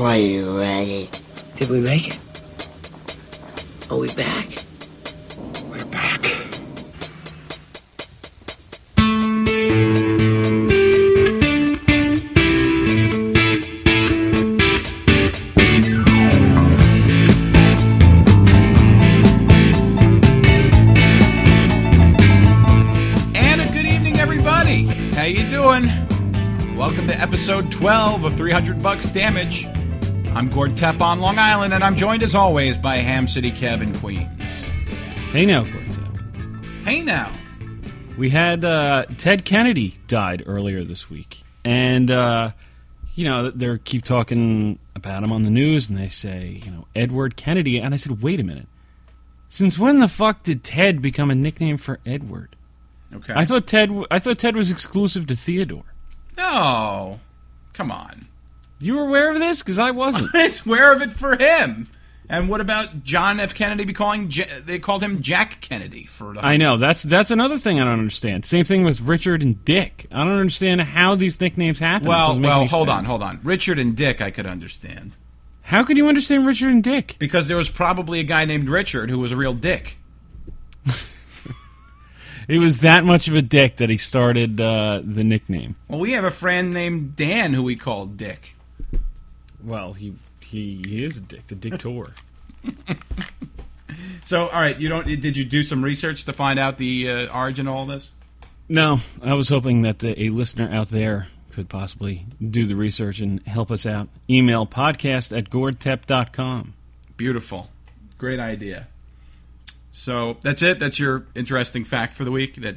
Are you ready? Did we make it? Are we back? We're back. And a good evening, everybody. How you doing? Welcome to episode 12 of 300 Bucks Damage. I'm Gord Tepp on Long Island, and I'm joined as always by Ham City Kev in Queens. Hey now, Quartet. Hey now. We had uh, Ted Kennedy died earlier this week, and uh, you know they keep talking about him on the news, and they say you know Edward Kennedy, and I said, wait a minute, since when the fuck did Ted become a nickname for Edward? Okay. I thought Ted, I thought Ted was exclusive to Theodore. no. Come on. You were aware of this because I wasn't. It's aware of it for him. And what about John F. Kennedy be calling? J- they called him Jack Kennedy for. The- I know that's that's another thing I don't understand. Same thing with Richard and Dick. I don't understand how these nicknames happen. Well, well, hold on, hold on. Richard and Dick, I could understand How could you understand Richard and Dick? because there was probably a guy named Richard who was a real dick. He was that much of a dick that he started uh, the nickname. Well, we have a friend named Dan who we called Dick. Well, he he, he is a dick, the dictator. So, all right, you don't? Did you do some research to find out the uh, origin of all this? no, I was hoping that uh, a listener out there could possibly do the research and help us out. Email podcast at gordtep.com. Beautiful, great idea. So that's it. That's your interesting fact for the week. That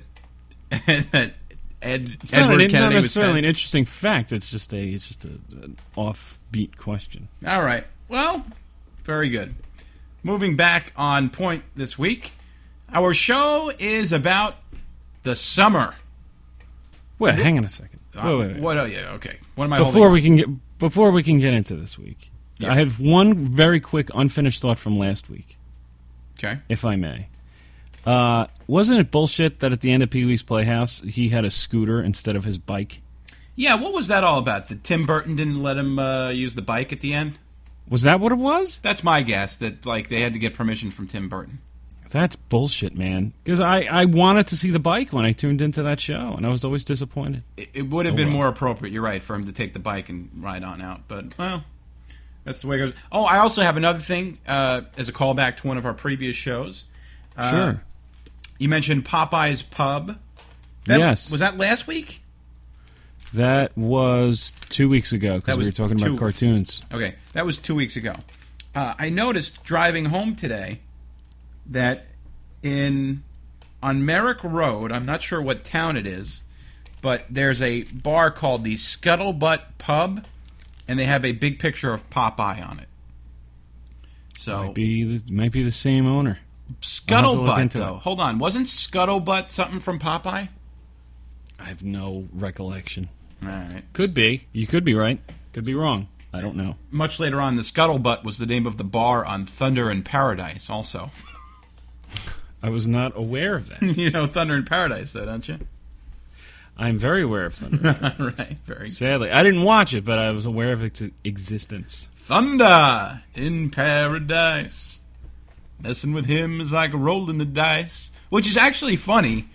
that Ed It's not, Edward an, not Kennedy was necessarily an interesting fact. It's just a it's just a, an offbeat question. All right. Well, very good. Moving back on point this week, our show is about the summer. Wait, hang on a second. Wait, wait, wait. What? Oh, yeah. Okay. What am I? Before we can get before we can get into this week, Yeah. I have one very quick unfinished thought from last week. Okay. if I may. Uh, wasn't it bullshit that at the end of Pee Wee's Playhouse he had a scooter instead of his bike? Yeah. What was that all about? That Tim Burton didn't let him uh, use the bike at the end? Was that what it was? That's my guess. That like they had to get permission from Tim Burton. That's bullshit, man. Because I, I wanted to see the bike when I tuned into that show, and I was always disappointed. It, it would have Oh, been well. more appropriate. You're right for him to take the bike and ride on out. But well, that's the way it goes. Oh, I also have another thing uh, as a callback to one of our previous shows. Uh, sure. You mentioned Popeye's Pub. That, Yes. Was that last week? That was two weeks ago because we were talking two- about cartoons. Okay, that was two weeks ago. Uh, I noticed driving home today that in on Merrick Road, I'm not sure what town it is, but there's a bar called the Scuttlebutt Pub, and they have a big picture of Popeye on it. So Might be the, might be the same owner. I'll have to look Scuttlebutt, though. it. Hold on, wasn't Scuttlebutt something from Popeye? I have no recollection. All right. Could be. You could be right. Could be wrong. I don't know. Much later on, the Scuttlebutt was the name of the bar on Thunder in Paradise. Also, I was not aware of that. you know Thunder in Paradise, though, don't you? I'm very aware of Thunder. right. Very Sadly, I didn't watch it, but I was aware of its existence. Thunder in paradise. Messing with him is like rolling the dice. Which is actually funny.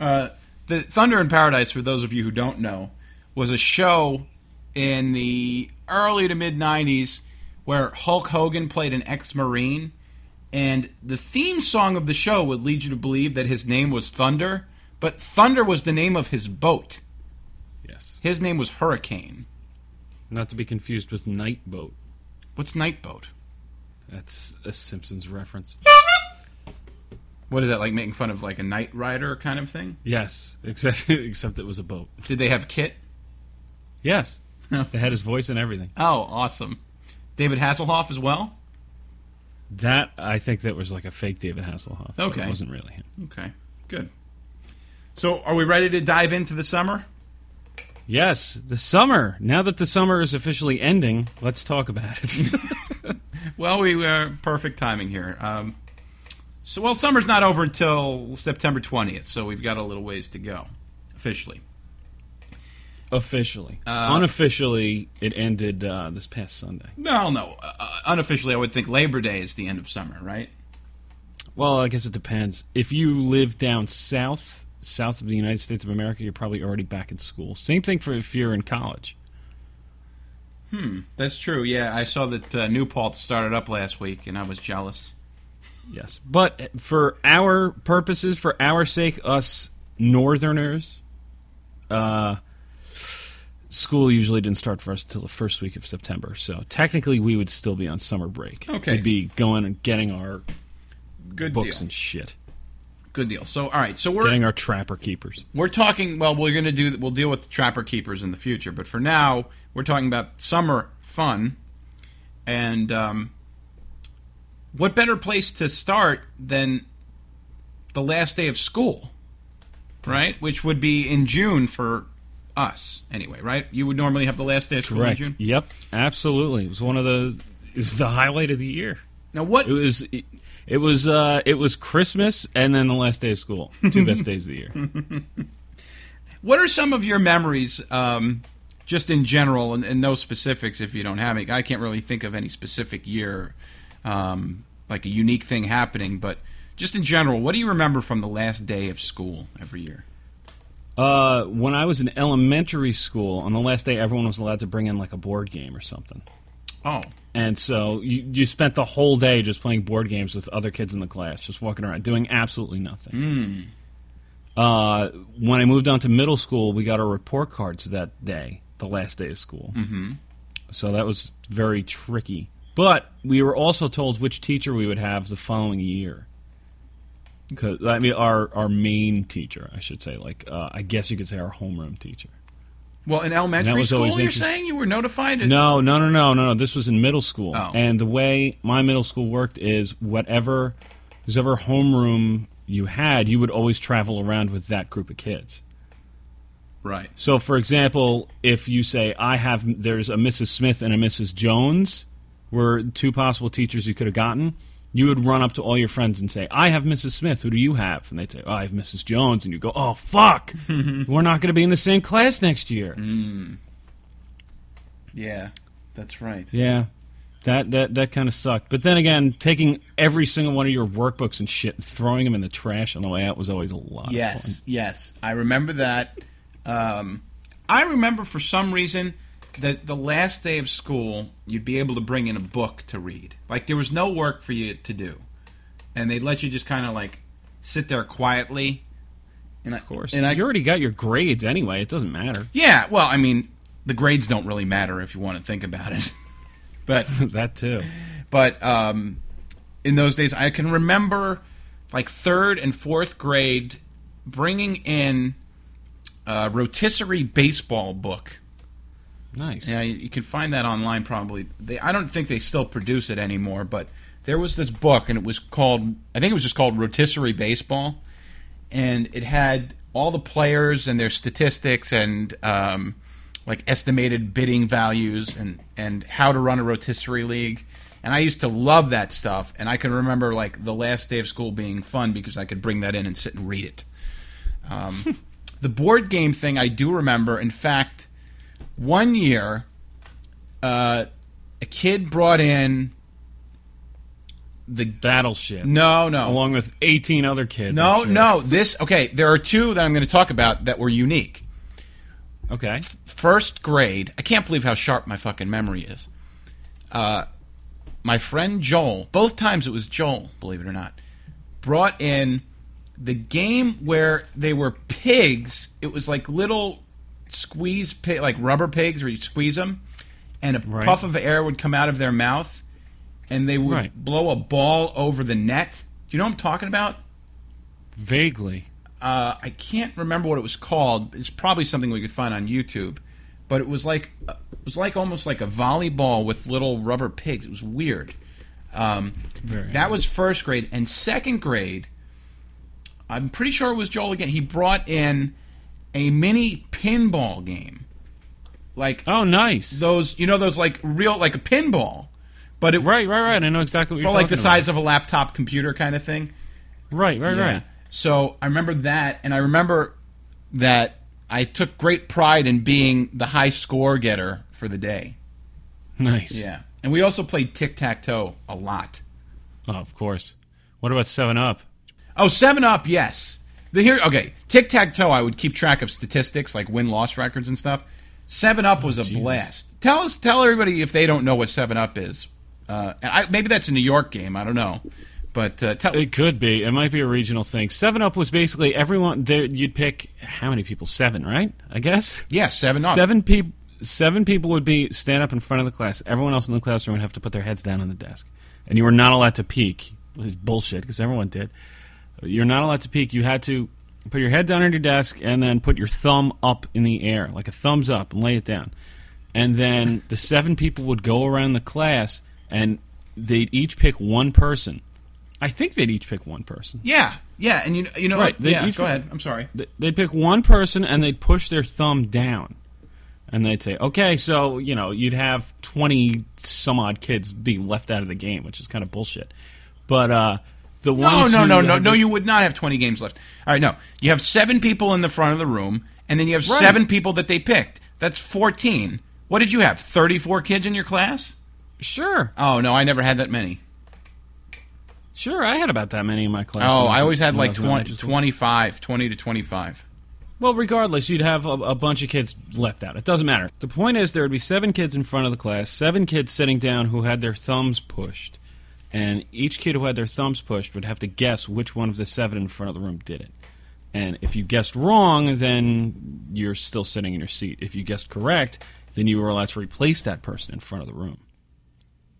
Uh, the Thunder in Paradise, for those of you who don't know, was a show in the early to mid 90s where Hulk Hogan played an ex Marine. And the theme song of the show would lead you to believe that his name was Thunder, but Thunder was the name of his boat. Yes. His name was Hurricane. Not to be confused with Knight Boat. What's Knight Boat? That's a Simpsons reference. What is that like making fun of like a Knight Rider kind of thing? Yes, except except it was a boat. Did they have KITT? Yes. they had his voice and everything. Oh, awesome. David Hasselhoff as well? That I think that was like a fake David Hasselhoff. Okay. It wasn't really him. Okay, good. So, are we ready to dive into the summer? Yes, the summer. Now that the summer is officially ending, let's talk about it. Well, we were perfect timing here. Um, so, well, summer's not over until September 20th, so we've got a little ways to go, officially. Officially, Uh, unofficially, it ended uh, this past Sunday. No, no. Uh, unofficially, I would think Labor Day is the end of summer, right? Well, I guess it depends. If you live down south, south of the United States of America, you're probably already back in school. Same thing for if you're in college. Hmm, that's true. Yeah, I saw that uh, New Paltz started up last week, and I was jealous. Yes, but for our purposes, for our sake, us Northerners, uh, school usually didn't start for us until the first week of September. So technically, we would still be on summer break. Okay. we'd be going and getting our Good books deal. and shit, Good deal. So, all right. So we're getting our trapper keepers. we're talking. Well, we're going to do. We'll deal with the trapper keepers in the future, but for now, we're talking about summer fun. And um, what better place to start than the last day of school, right? Which would be in June for us, anyway. Right? You would normally have the last day of school Correct. in June. Yep, absolutely. It was one of the. It was the highlight of the year. Now, what It was. It was. Uh, it was Christmas and then the last day of school. Two best days of the year. What are some of your memories, um, just in general, and, and no specifics if you don't have any? I can't really think of any specific year, um, like a unique thing happening, but just in general, what do you remember from the last day of school every year? Uh, when I was in elementary school, on the last day, everyone was allowed to bring in like a board game or something. Oh, And so you, you spent the whole day just playing board games with other kids in the class, just walking around, doing absolutely nothing. Uh, when I moved on to middle school, we got our report cards that day, the last day of school. Mm-hmm. So that was very tricky. But we were also told which teacher we would have the following year. Because I mean, our our main teacher, I should say, like uh, I guess you could say our homeroom teacher. Well, in elementary school, you're saying you were notified? No, no, no, no, no, no. This was in middle school, Oh. and the way my middle school worked is whatever, whoever homeroom you had, you would always travel around with that group of kids. Right. So, for example, if you say I have, there's a Mrs. Smith and a Mrs. Jones, were two possible teachers you could have gotten. You would run up to all your friends and say, "I have Mrs. Smith. Who do you have?" And they'd say, "Oh, I have Mrs. Jones." And you go, "Oh, fuck, we're not going to be in the same class next year." Yeah, that's right. Yeah, that that that kind of sucked. But then again, taking every single one of your workbooks and shit and throwing them in the trash on the way out was always a lot. Yes, yes, I remember that. Um, I remember for some reason that the last day of school, you'd be able to bring in a book to read. Like there was no work for you to do, and they'd let you just kind of like sit there quietly. And I, of course. and I, you already got your grades anyway. It doesn't matter. yeah, well, I mean, the grades don't really matter if you want to think about it, but that too. but um, in those days, I can remember like third and fourth grade bringing in a rotisserie baseball book. Nice. Yeah, you, you can find that online probably. They, I don't think they still produce it anymore, but there was this book, and it was called. I think it was just called Rotisserie Baseball, and it had all the players and their statistics and um, like estimated bidding values and and how to run a rotisserie league. And I used to love that stuff, and I can remember like the last day of school being fun because I could bring that in and sit and read it. Um, the board game thing I do remember. In fact, one year, uh, a kid brought in the Battleship. no, no, Along with 18 other kids. no, sure. no. This okay. There are two that I'm going to talk about that were unique. Okay. First grade. I can't believe how sharp my fucking memory is. Uh, my friend Joel. Both times it was Joel. Believe it or not, brought in the game where they were pigs. It was like little squeeze pig, like rubber pigs, where you squeeze them, and a Right. puff of air would come out of their mouth, and they would Right. blow a ball over the net. Do you know what I'm talking about? Vaguely. uh, I can't remember what it was called. It's probably something we could find on YouTube, but it was like it was like almost like a volleyball with little rubber pigs. It was weird. Um, that was first grade and second grade. I'm pretty sure it was Joel again. He brought in a mini pinball game, like Oh, nice. those you know those like real like a pinball, but it right, right, right. I know exactly what you're but like the size of a laptop computer kind of thing. Right, right, Yeah. right. So I remember that, and I remember that I took great pride in being the high score getter for the day. Nice. Yeah. And we also played tic tac toe a lot. Oh, of course. What about Seven Up? Oh, seven up, yes. The here, okay. Tic tac toe. I would keep track of statistics like win loss records and stuff. Seven up was a Jesus. blast. Tell us, tell everybody if they don't know what seven up is. Uh, and I, maybe that's a New York game. I don't know, but uh, tell. It could be. It might be a regional thing. Seven Up was basically everyone. There, you'd pick how many people? Seven, right? I guess. yeah, seven up. Seven people. Seven people would be stand up in front of the class. Everyone else in the classroom would have to put their heads down on the desk, and you were not allowed to peek. It was bullshit because everyone did. You're not allowed to peek. You had to put your head down on your desk and then put your thumb up in the air, like a thumbs up, and lay it down. And then the seven people would go around the class, and they'd each pick one person. I think they'd each pick one person. Yeah, yeah, and you you know Right, they Yeah, each go pick- ahead. I'm sorry. They'd pick one person and they'd push their thumb down. And they'd say, okay, so, you know, you'd have 20 some odd kids being left out of the game, which is kind of bullshit. But uh, the No, ones no, who no, no, no. You would not have 20 games left. All right, no. You have seven people in the front of the room, and then you have Right. seven people that they picked. That's 14. What did you have? 34 kids in your class? Sure, Oh no, I never had that many. sure. I had about that many in my class. Oh, I always had like was 20, 25, 20 to 25. Well, regardless, you'd have a, a bunch of kids left out. It doesn't matter. The point is, there would be seven kids in front of the class, seven kids sitting down who had their thumbs pushed, and each kid who had their thumbs pushed would have to guess which one of the seven in front of the room did it. And if you guessed wrong, then you're still sitting in your seat. If you guessed correct, then you were allowed to replace that person in front of the room.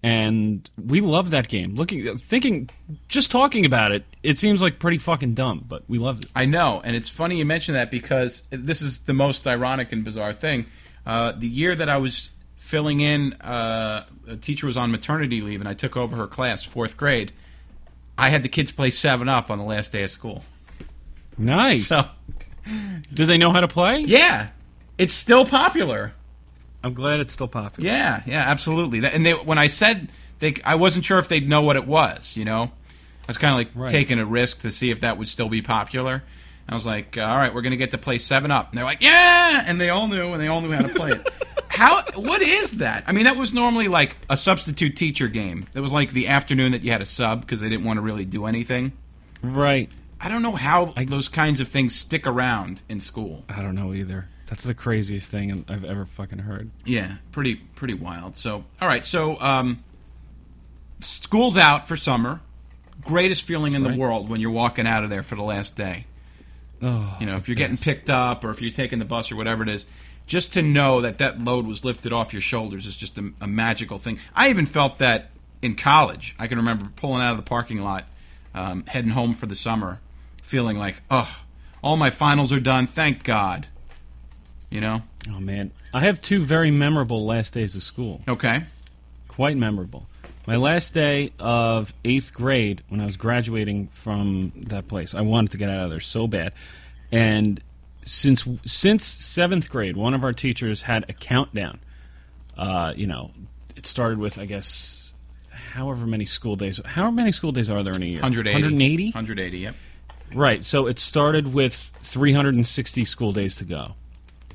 And we love that game. Looking, thinking, just talking about it, it seems like pretty fucking dumb, but we love it. I know, and it's funny you mention that because this is the most ironic and bizarre thing. Uh, the year that I was filling in, uh, a teacher was on maternity leave, and I took over her class, fourth grade. I had the kids play Seven Up on the last day of school. Nice. So Do they know how to play? yeah, it's still popular. I'm glad it's still popular. Yeah, yeah, absolutely. That- And they, when I said they, I wasn't sure if they'd know what it was. You know, I was kind of like Right. taking a risk to see if that would still be popular. I was like, all right, we're gonna get to play Seven Up, and they're like, yeah, and they all knew, and they all knew how to play it. How? What is that? I mean, that was normally like a substitute teacher game. It was like the afternoon that you had a sub because they didn't want to really do anything. Right. I don't know how those kinds of things stick around in school. I don't know either. That's the craziest thing I've ever fucking heard. Yeah, pretty pretty wild. So, all right, so um, school's out for summer. Greatest feeling in the world when you're walking out of there for the last day. Oh, You know, if you're getting picked up or if you're taking the bus or whatever it is, just to know that that load was lifted off your shoulders is just a, a magical thing. I even felt that in college. I can remember pulling out of the parking lot, um, heading home for the summer, feeling like, oh, all my finals are done. Thank God. You know? oh man, I have two very memorable last days of school. Okay. Quite memorable. My last day of eighth grade, when I was graduating from that place, I wanted to get out of there so bad, and since since seventh grade, one of our teachers had a countdown. Uh, you know, it started with I guess however many school days. How many school days are there in a year? 180. 180? 180, yep. Right. So it started with 360 school days to go.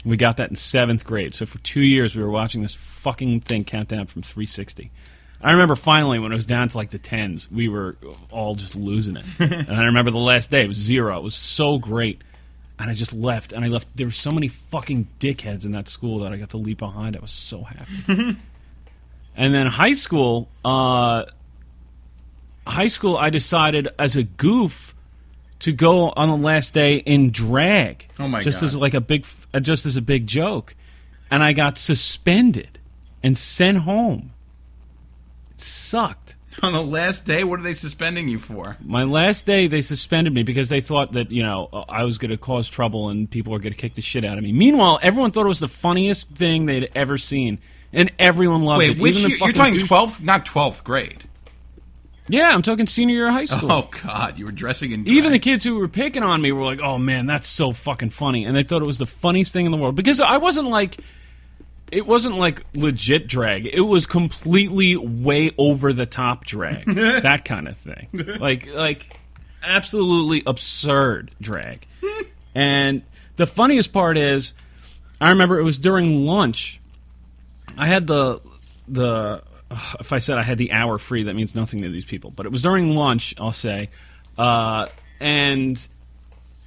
We got that in seventh grade. So for two years, we were watching this fucking thing count down from 360. I remember finally when it was down to like the tens, we were all just losing it. and I remember the last day, it was zero. It was so great. And I just left. And I left. There were so many fucking dickheads in that school that I got to leave behind. I was so happy. and then high school, uh, high school, I decided as a goof to go on the last day in drag. Oh, my just God. as like a big, uh, just as a big joke, and I got suspended and sent home. It sucked. On the last day, what are they suspending you for? My last day, they suspended me because they thought that you know uh, I was going to cause trouble and people were going to kick the shit out of me. Meanwhile, everyone thought it was the funniest thing they'd ever seen, and everyone loved Wait, it. which Even the? You're talking 12th, not 12th grade. Yeah, I'm talking senior year of high school. Oh, God. You were dressing in Even the kids who were picking on me were like, "Oh man, that's so fucking funny," and they thought it was the funniest thing in the world because I wasn't like, it wasn't like legit drag. It was completely way over the top drag, that kind of thing, like like absolutely absurd drag. And The funniest part is, I remember it was during lunch. I had the the if I said I had the hour free, that means nothing to these people. But it was during lunch, I'll say, uh, and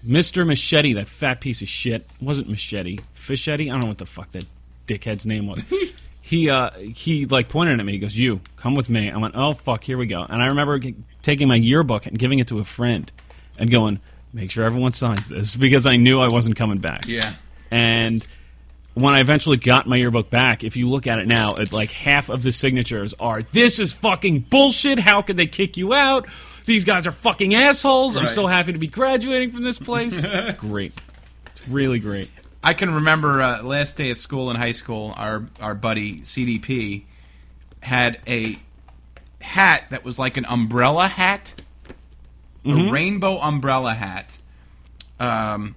Mr. Machete, that fat piece of shit, wasn't Machete, Fischetti. I don't know what the fuck that dickhead's name was. he uh, he like pointed at me. He goes, "You come with me." I went, "Oh fuck, here we go." And I remember g- taking my yearbook and giving it to a friend, and going, "Make sure everyone signs this," because I knew I wasn't coming back. Yeah. And when I eventually got my yearbook back, if you look at it now, it, like half of the signatures are, "This is fucking bullshit. How could they kick you out? These guys are fucking assholes. I'm Right. so happy to be graduating from this place." It's great. It's really great. I can remember uh, last day of school in high school, our our buddy CDP had a hat that was like an umbrella hat, a rainbow umbrella hat, um,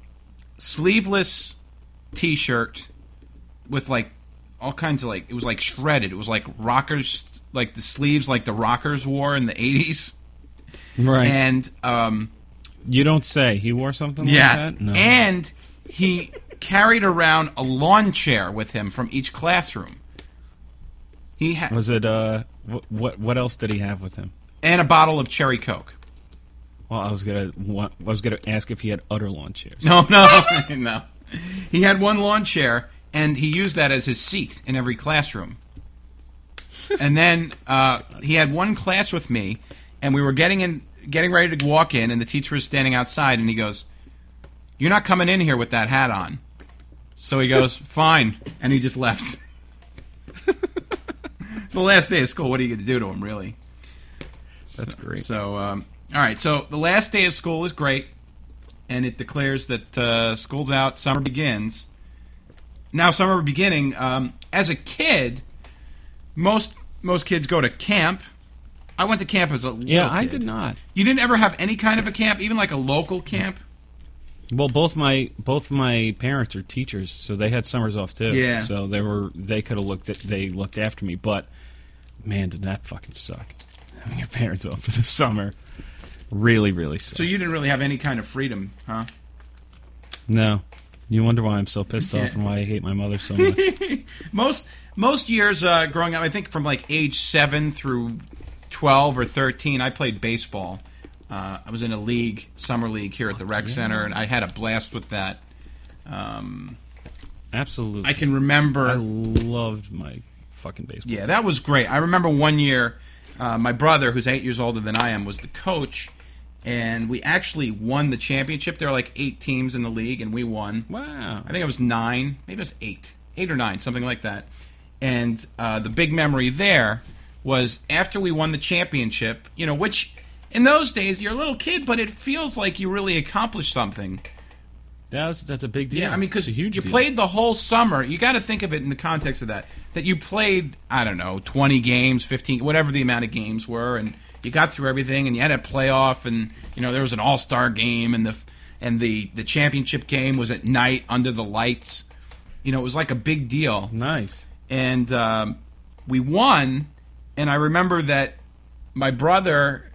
sleeveless T-shirt with like all kinds of like it was like shredded. It was like rockers, like the sleeves like the rockers wore in the '80s, Right. and um, you don't say. He wore something yeah, like that? No. and he carried around a lawn chair with him from each classroom. He had was it uh what, what what else did he have with him? and a bottle of cherry coke. Well, I was gonna wa- I was gonna ask if he had other lawn chairs. No, no, no. He had one lawn chair, and he used that as his seat in every classroom. And then uh, he had one class with me, and we were getting in, getting ready to walk in, and the teacher was standing outside, and he goes, "You're not coming in here with that hat on." So he goes, "Fine," and he just left. it's the last day of school. What are you going to do to him, really? That's great. So, um, all right. So the last day of school is great, and it declares that uh, school's out, summer begins. Now, summer beginning. Um, as a kid, most most kids go to camp. I went to camp as a yeah, I did not. You didn't ever have any kind of a camp, even like a local camp. Well, both my both my parents are teachers, so they had summers off too. Yeah. So they were they could have looked at they looked after me, but man, did that fucking suck. Having your parents off for the summer really really sucked. So you didn't really have any kind of freedom, huh? no, you wonder why I'm so pissed off and why I hate my mother so much. most most years uh, growing up, I think from like age seven through twelve or thirteen, I played baseball. Uh, I was in a league, summer league here at the rec center, and I had a blast with that. Um, Absolutely, I can remember. I loved my fucking baseball. Yeah, that was great. I remember one year, uh, my brother, who's eight years older than I am, was the coach, and we actually won the championship. There were like eight teams in the league, and we won. Wow. I think it was nine, maybe it was eight, eight or nine, something like that. And uh, the big memory there was after we won the championship, you know, which in those days you're a little kid, but it feels like you really accomplished something. That's that's a big deal. Yeah, I mean, because It's a huge you deal. played the whole summer. You got to think of it in the context of that. That you played, I don't know, twenty games, fifteen, whatever the amount of games were, and you got through everything, and you had a playoff, and you know there was an All Star game, and the and the the championship game was at night under the lights. You know, it was like a big deal nice. and um, we won. And I remember that my brother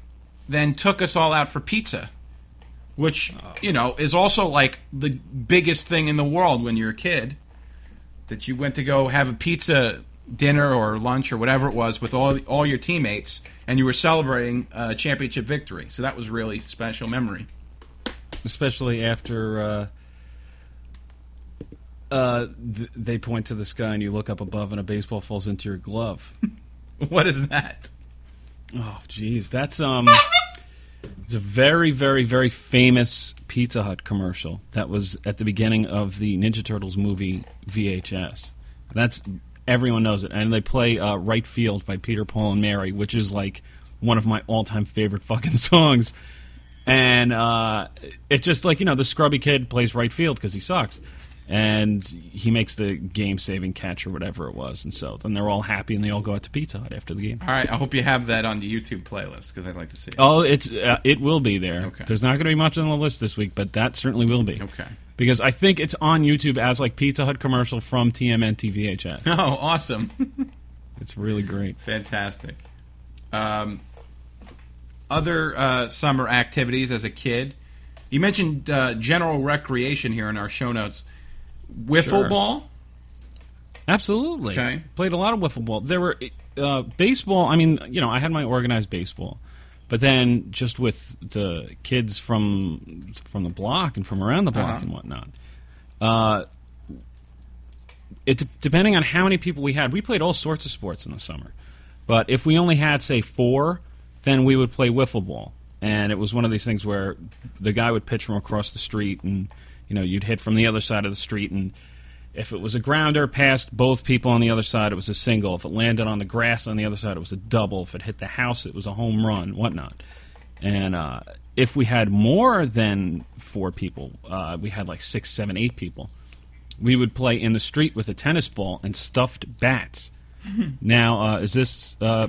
then took us all out for pizza, which you know is also like the biggest thing in the world when you're a kid. That you went to go have a pizza dinner or lunch or whatever it was with all all your teammates, and you were celebrating a championship victory. So that was really special memory. especially after uh, uh, th- they point to the sky and you look up above and a baseball falls into your glove. What is that? Oh, jeez, that's um, it's a very, very, very famous Pizza Hut commercial that was at the beginning of the Ninja Turtles movie VHS. That's everyone knows it, and they play uh, "Right Field" by Peter, Paul, and Mary, which is like one of my all-time favorite fucking songs. And uh, it's just like you know, the scrubby kid plays right field because he sucks, and he makes the game-saving catch or whatever it was, and so then they're all happy and they all go out to Pizza Hut after the game. All right, I hope you have that on the YouTube playlist because I'd like to see it. Oh, it's uh, it will be there. Okay. There's not going to be much on the list this week, but that certainly will be. Okay. Because I think it's on YouTube as like Pizza Hut commercial from TMNT VHS. Oh, awesome. it's really great. Fantastic. Um, other uh, summer activities as a kid. You mentioned uh, general recreation here in our show notes. Wiffle Sure. ball. Absolutely. Okay. Played a lot of wiffle ball. There were uh, baseball. I mean, you know, I had my organized baseball, but then just with the kids from from the block and from around the block Uh-huh. and whatnot. Uh, it depending on how many people we had. We played all sorts of sports in the summer, but if we only had say four, then we would play wiffle ball, and it was one of these things where the guy would pitch from across the street, and you know you'd hit from the other side of the street, and if it was a grounder past both people on the other side, it was a single. If it landed on the grass on the other side, it was a double. If it hit the house, it was a home run, whatnot. And uh, if we had more than four people, uh, we had like six, seven, eight people. We would play in the street with a tennis ball and stuffed bats. now, uh, is this? Uh,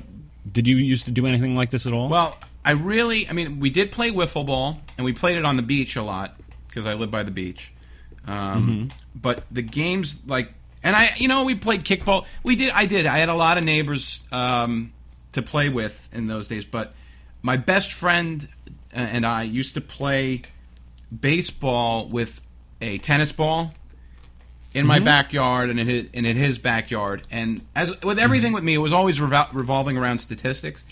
did you used to do anything like this at all? Well, I really, I mean, we did play wiffle ball, and we played it on the beach a lot because I live by the beach. Um, But the games, like, and I, you know, we played kickball. We did, I did. I had a lot of neighbors um, to play with in those days. But my best friend uh, and I used to play baseball with a tennis ball in my backyard and in his, and in his backyard. And as with everything with me, it was always revol- revolving around statistics.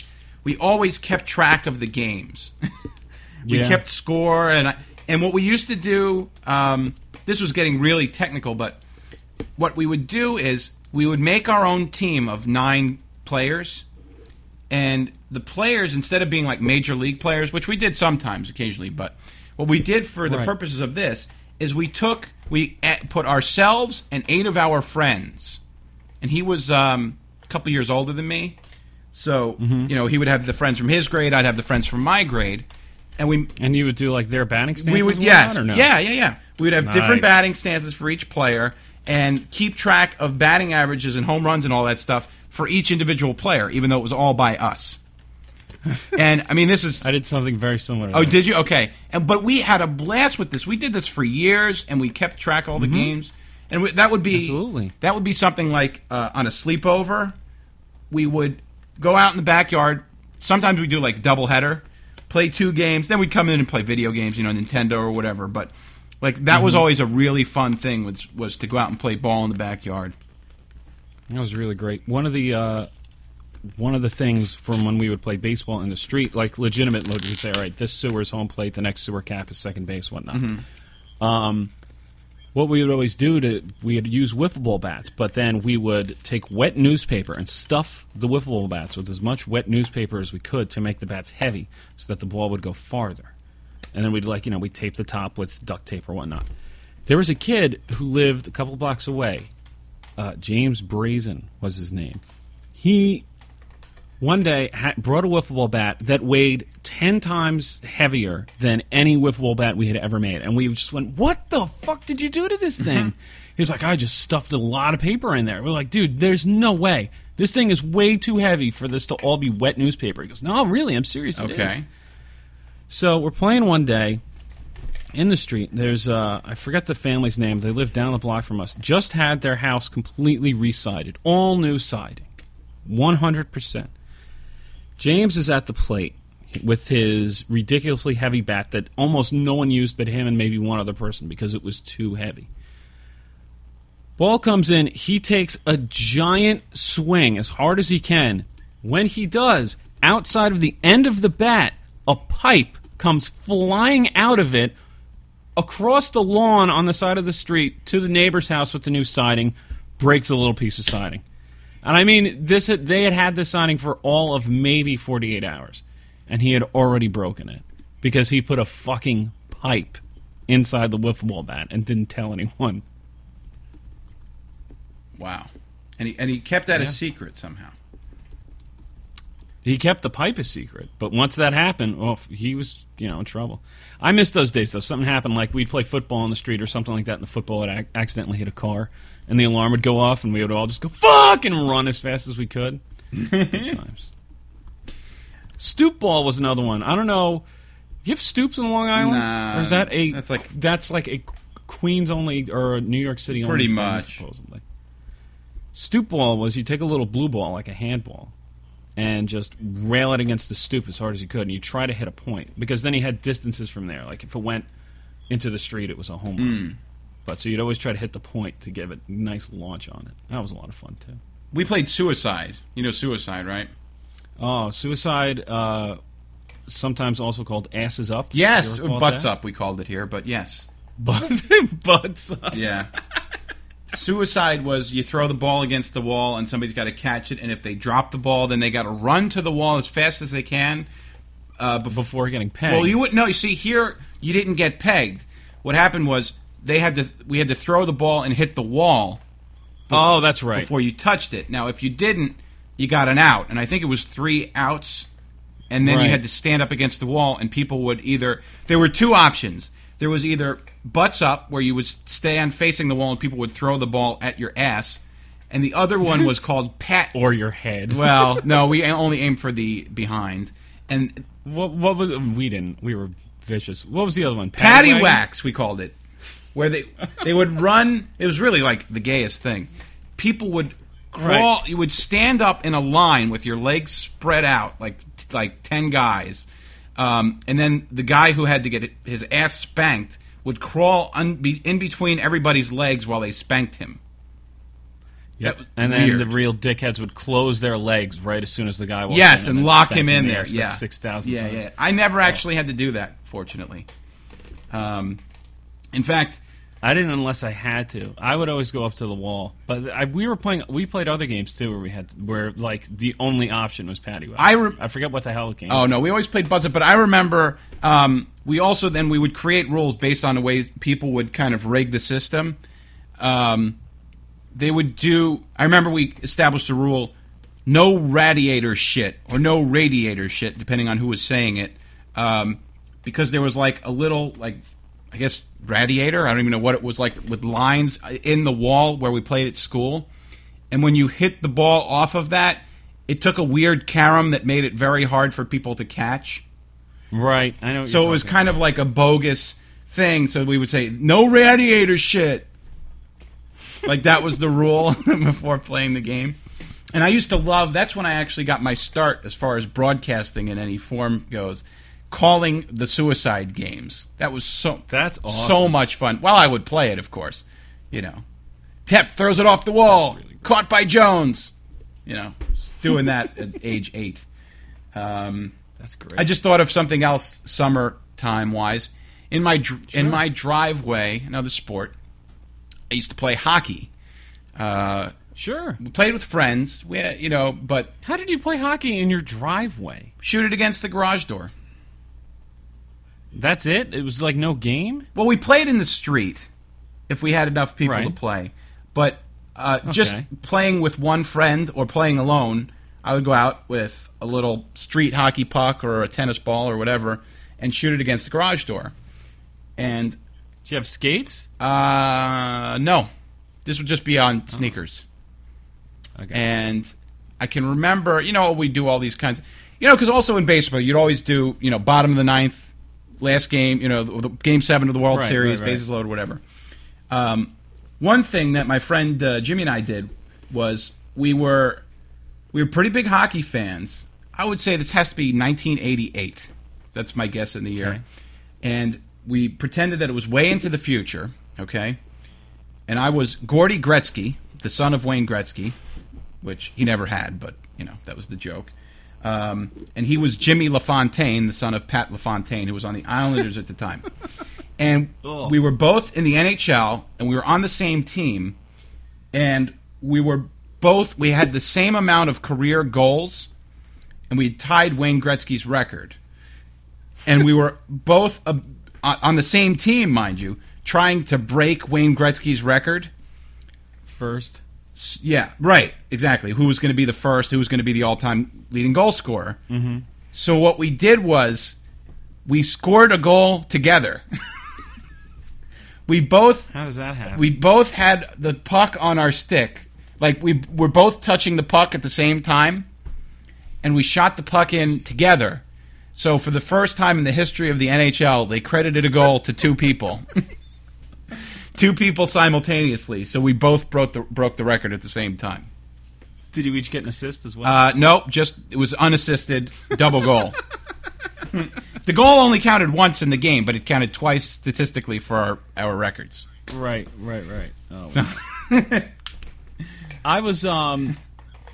We always kept track of the games. we Yeah. kept score, and I, and what we used to do. Um, this was getting really technical, but what we would do is we would make our own team of nine players, and the players instead of being like major league players, which we did sometimes, occasionally, but what we did for the Right. purposes of this is we took we put ourselves and eight of our friends, and he was um, a couple years older than me, so Mm-hmm. you know he would have the friends from his grade, I'd have the friends from my grade, and we and you would do like their batting stances. we would yes no? yeah yeah yeah we would have different batting stances for each player and keep track of batting averages and home runs and all that stuff for each individual player even though it was all by us and i mean this is I did something very similar. Oh did you okay and but we had a blast with this we did this for years and we kept track of all the games and we, that would be Mm-hmm. Absolutely. that would be something like uh, on a sleepover we would go out in the backyard. Sometimes we do like double header, play two games, then we'd come in and play video games, you know, Nintendo or whatever. But like that was always a really fun thing was was to go out and play ball in the backyard. That was really great. One of the uh, one of the things from when we would play baseball in the street, like legitimate, we'd say, all right, this sewer is home plate, the next sewer cap is second base, whatnot. Um, what we would always do to we would use wiffle ball bats, but then we would take wet newspaper and stuff the wiffle ball bats with as much wet newspaper as we could to make the bats heavy, so that the ball would go farther. And then we'd like you know we'd tape the top with duct tape or whatnot. There was a kid who lived a couple blocks away. Uh, James Brazen was his name. He one day ha brought a wiffle ball bat that weighed 10 times heavier than any wiffle ball bat we had ever made. And we just went, What the fuck did you do to this thing? He's like, I just stuffed a lot of paper in there. We're like, Dude, there's no way. This thing is way too heavy for this to all be wet newspaper. He goes, No, really, I'm serious. it is." Okay. So we're playing one day in the street. There's uh, I forget the family's name. They live down the block from us. Just had their house completely resided, all new siding, one hundred percent. James is at the plate with his ridiculously heavy bat that almost no one used but him and maybe one other person because it was too heavy. Ball comes in, he takes a giant swing as hard as he can. When he does, outside of the end of the bat, a pipe comes flying out of it across the lawn on the side of the street to the neighbor's house with the new siding, breaks a little piece of siding. And I mean, this they had had this signing for all of maybe 48 hours, and he had already broken it because he put a fucking pipe inside the wiffle ball bat and didn't tell anyone. Wow. And he and he kept that a secret somehow. He kept the pipe a secret, but once that happened, well, he was you know in trouble. I miss those days though. Something happened, like we'd play football on the street or something like that, and the football would ac- accidentally hit a car, and the alarm would go off, and we would all just go fuck and run as fast as we could. Good times. Stoop ball was another one. I don't know. Do you have stoops in Long Island, Nah, or is that a that's like- that's like a Queens only or a New York City only Pretty thing, much. supposedly. Stoop ball was you take a little blue ball like a handball and just rail it against the stoop as hard as you could, and you try to hit a point because then you had distances from there. Like if it went into the street, it was a home run. But so you'd always try to hit the point to give a nice launch on it. That was a lot of fun too. We played Suicide. You know Suicide, right? Oh, suicide. Uh, sometimes also called asses up. Yes, butts up. We called it here, but yes, Butts, butts up. yeah. Suicide was you throw the ball against the wall and somebody's got to catch it, and if they drop the ball, then they got to run to the wall as fast as they can. Uh, before, Before getting pegged. well, you wouldn't know. You see, here you didn't get pegged. What happened was they had to we had to throw the ball and hit the wall oh, that's right. before you touched it. Now, if you didn't, you got an out, and I think it was three outs, and then you had to stand up against the wall, and people would either there were two options. There was either butts up, where you would stand facing the wall, and people would throw the ball at your ass, and the other one was called pat. or your head. well, no, we only aimed for the behind, and what, what was we didn't? We were vicious. What was the other one? patty wagon? wax we called it where they they would run it was really like the gayest thing people would crawl Right. you would stand up in a line with your legs spread out like like 10 guys um, and then the guy who had to get his ass spanked would crawl un- be, in between everybody's legs while they spanked him Yep. And then weird. the real dickheads would close their legs right as soon as the guy walked yes in and then lock him in there yeah about six thousand yeah times. yeah i never actually had to do that fortunately um, in fact I didn't unless I had to. I would always go up to the wall. But I, we were playing. We played other games too, where we had where like the only option was patty. I re- I forget what the hell it game. Oh no, we always played buzz up, but I remember um, we also then we would create rules based on the ways people would kind of rig the system. Um, they would do. I remember we established a rule: no radiator shit or no radiator shit, depending on who was saying it, um, because there was like a little like I guess radiator. I don't even know what it was like with lines in the wall where we played at school, and when you hit the ball off of that. It took a weird carom that made it very hard for people to catch. right. I know. So it was kind of like a bogus thing. So we would say, no radiator shit. like that was the rule before playing the game. And I used to love, that's when I actually got my start as far as broadcasting in any form goes, calling the suicide games. That was so, That's so much fun. Well, I would play it, of course. You know, Tep throws it off the wall, really caught by Jones. You know, doing that at age eight. Um, That's great. I just thought of something else summertime wise. In my dr- in my driveway, another sport. I used to play hockey. Uh, sure. we played with friends. We, you know, but How did you play hockey in your driveway? shoot it against the garage door. That's it. It was like no game. Well, we played in the street if we had enough people Right. to play. But uh, just playing with one friend or playing alone, I would go out with a little street hockey puck or a tennis ball or whatever and shoot it against the garage door. And Do you have skates? Uh, no. This would just be on sneakers. Okay. And I can remember, you know, we do all these kinds. You know, because also in baseball, you'd always do, you know, bottom of the ninth, last game, you know, the, the game seven of the World Right, Series, right, right. bases loaded, whatever. Um, one thing that my friend uh, Jimmy and I did was we were we were pretty big hockey fans. I would say this has to be 1988. That's my guess in the year. Okay. And we pretended that it was way into the future, okay? And I was Gordy Gretzky, the son of Wayne Gretzky, which he never had, but, you know, that was the joke. Um, and he was Jimmy LaFontaine, the son of Pat LaFontaine, who was on the Islanders at the time. And Ugh. we were both in the NHL, and we were on the same team, and we were both, we had the same amount of career goals, and we tied Wayne Gretzky's record. And we were both uh, on on the same team, mind you, trying to break Wayne Gretzky's record. First. Yeah, right, exactly. Who was going to be the first? Who was going to be the all-time leading goal scorer? Mm-hmm. So what we did was we scored a goal together. we both How does that happen? we both had the puck on our stick. Like we were both touching the puck at the same time, and we shot the puck in together. So for the first time in the history of the NHL, they credited a goal to two people. two people simultaneously. So we both broke the broke the record at the same time. Did you each get an assist as well? Uh, nope, just it was unassisted double goal. the goal only counted once in the game, but it counted twice statistically for our, our records. Right, right, right. Oh. I was um,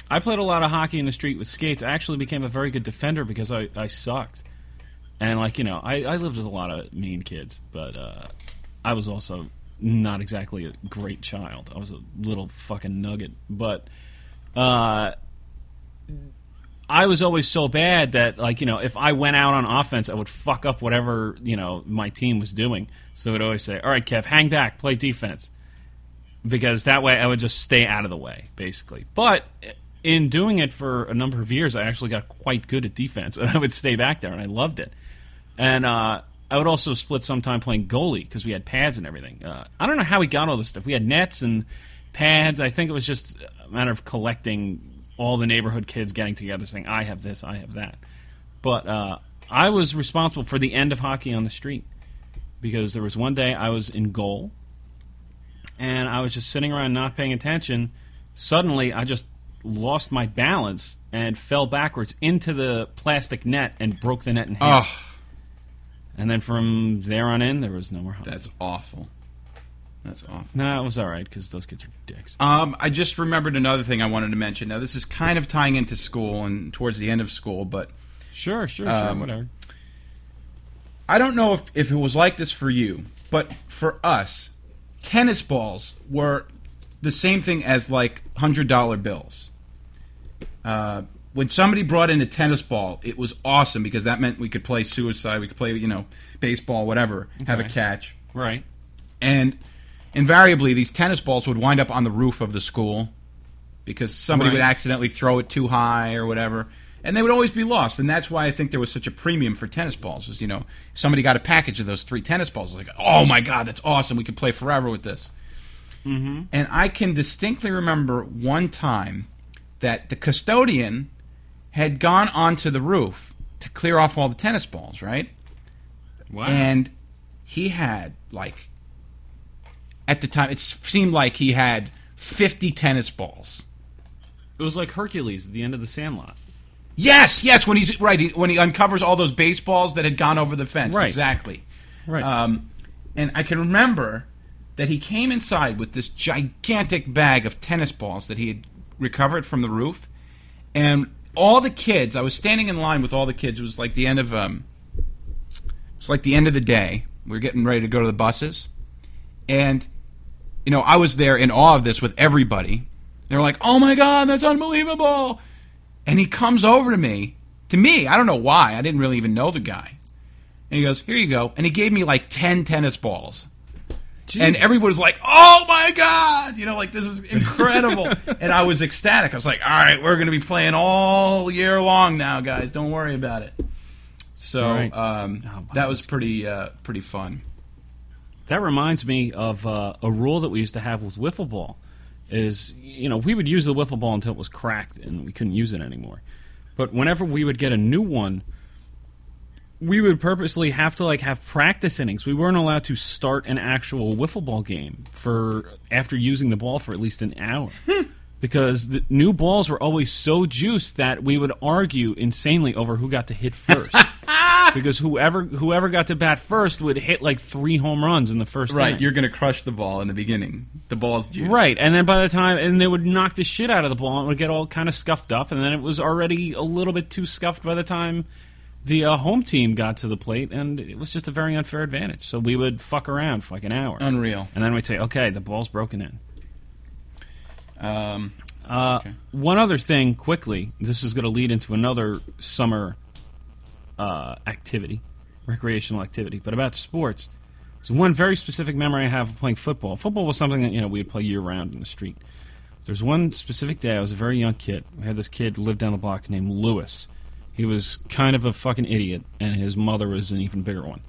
I played a lot of hockey in the street with skates. I actually became a very good defender because I, I sucked, and like you know, I, I lived with a lot of mean kids, but uh, I was also not exactly a great child. I was a little fucking nugget, but uh, I was always so bad that like you know if I went out on offense, I would fuck up whatever you know my team was doing. So they'd always say, "All right, Kev, hang back, play defense," because that way I would just stay out of the way, basically. But in doing it for a number of years, I actually got quite good at defense, and I would stay back there, and I loved it. And uh, I would also split some time playing goalie because we had pads and everything. Uh, I don't know how we got all this stuff. We had nets and pads. I think it was just a matter of collecting all the neighborhood kids getting together saying, I have this, I have that. But uh, I was responsible for the end of hockey on the street because there was one day I was in goal and I was just sitting around not paying attention. Suddenly, I just lost my balance and fell backwards into the plastic net and broke the net in half. Oh, And then from there on in, there was no more hockey. that's awful. That's awful. No, it was all right because those kids are dicks. Um, I just remembered another thing I wanted to mention. Now, this is kind of tying into school and towards the end of school, but Sure, sure, sure, Um, whatever. I don't know if, if it was like this for you, but for us, tennis balls were the same thing as like hundred dollar bills. Uh, when somebody brought in a tennis ball, it was awesome because that meant we could play suicide, we could play you know baseball, whatever, have a catch, Right. and invariably these tennis balls would wind up on the roof of the school because somebody Right. would accidentally throw it too high or whatever and they would always be lost and that's why i think there was such a premium for tennis balls is you know somebody got a package of those three tennis balls like oh my god that's awesome we could play forever with this mm-hmm. and i can distinctly remember one time that the custodian had gone onto the roof to clear off all the tennis balls right Wow. and he had like at the time it seemed like he had 50 tennis balls it was like Hercules at the end of the Sandlot. yes yes when he's right he, when he uncovers all those baseballs that had gone over the fence Right. exactly Right. um, and i can remember that he came inside with this gigantic bag of tennis balls that he had recovered from the roof and all the kids i was standing in line with all the kids. It was like the end of um, it's like the end of the day. We were getting ready to go to the buses. And you know i was there in awe of this with everybody. They were like oh my god that's unbelievable. And he comes over to me to me i don't know why i didn't really even know the guy. And he goes here you go. And he gave me like 10 tennis balls and Jesus. everyone was like, "Oh my god!" You know, like this is incredible. and I was ecstatic. I was like, "All right, we're going to be playing all year long now, guys. Don't worry about it." So Right. um, Oh, wow, that was pretty uh, pretty fun. That reminds me of uh, a rule that we used to have with wiffle ball. Is you know we would use the wiffle ball until it was cracked and we couldn't use it anymore. But whenever we would get a new one, we would purposely have to like have practice innings. We weren't allowed to start an actual wiffle ball game for after using the ball for at least an hour. Hmm. Because the new balls were always so juiced that we would argue insanely over who got to hit first. because whoever whoever got to bat first would hit like three home runs in the first Right, inning. you're going to crush the ball in the beginning. The ball's juice. Right, and then by the time, and they would knock the shit out of the ball, and it would get all kind of scuffed up, and then it was already a little bit too scuffed by the time the uh, home team got to the plate, and it was just a very unfair advantage. So we would fuck around for like an hour, Unreal. and then we'd say, "Okay, the ball's broken in." Um, Uh, Okay. One other thing, quickly, this is going to lead into another summer uh, activity, recreational activity, but about sports. So one very specific memory I have of playing football. Football was something that you know we would play year round in the street. There's one specific day I was a very young kid. We had this kid live down the block named Lewis. He was kind of a fucking idiot, and his mother was an even bigger one.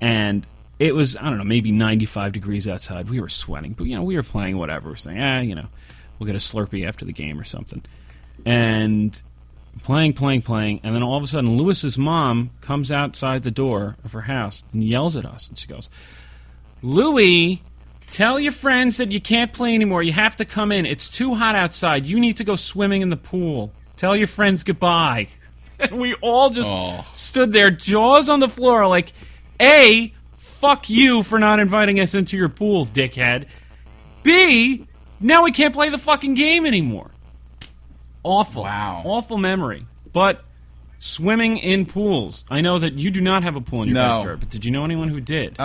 And it was I don't know maybe 95 degrees outside. We were sweating, but you know we were playing whatever. We're saying ah you know we'll get a Slurpee after the game or something. And playing, playing, playing, and then all of a sudden Lewis's mom comes outside the door of her house and yells at us, and she goes, "Louis." Tell your friends that you can't play anymore. You have to come in. It's too hot outside. You need to go swimming in the pool. Tell your friends goodbye. and we all just Oh. stood there, jaws on the floor, like, A, fuck you for not inviting us into your pool, dickhead. B, now we can't play the fucking game anymore. Awful. Wow. Awful memory. But swimming in pools. I know that you do not have a pool in your No. backyard, but did you know anyone who did?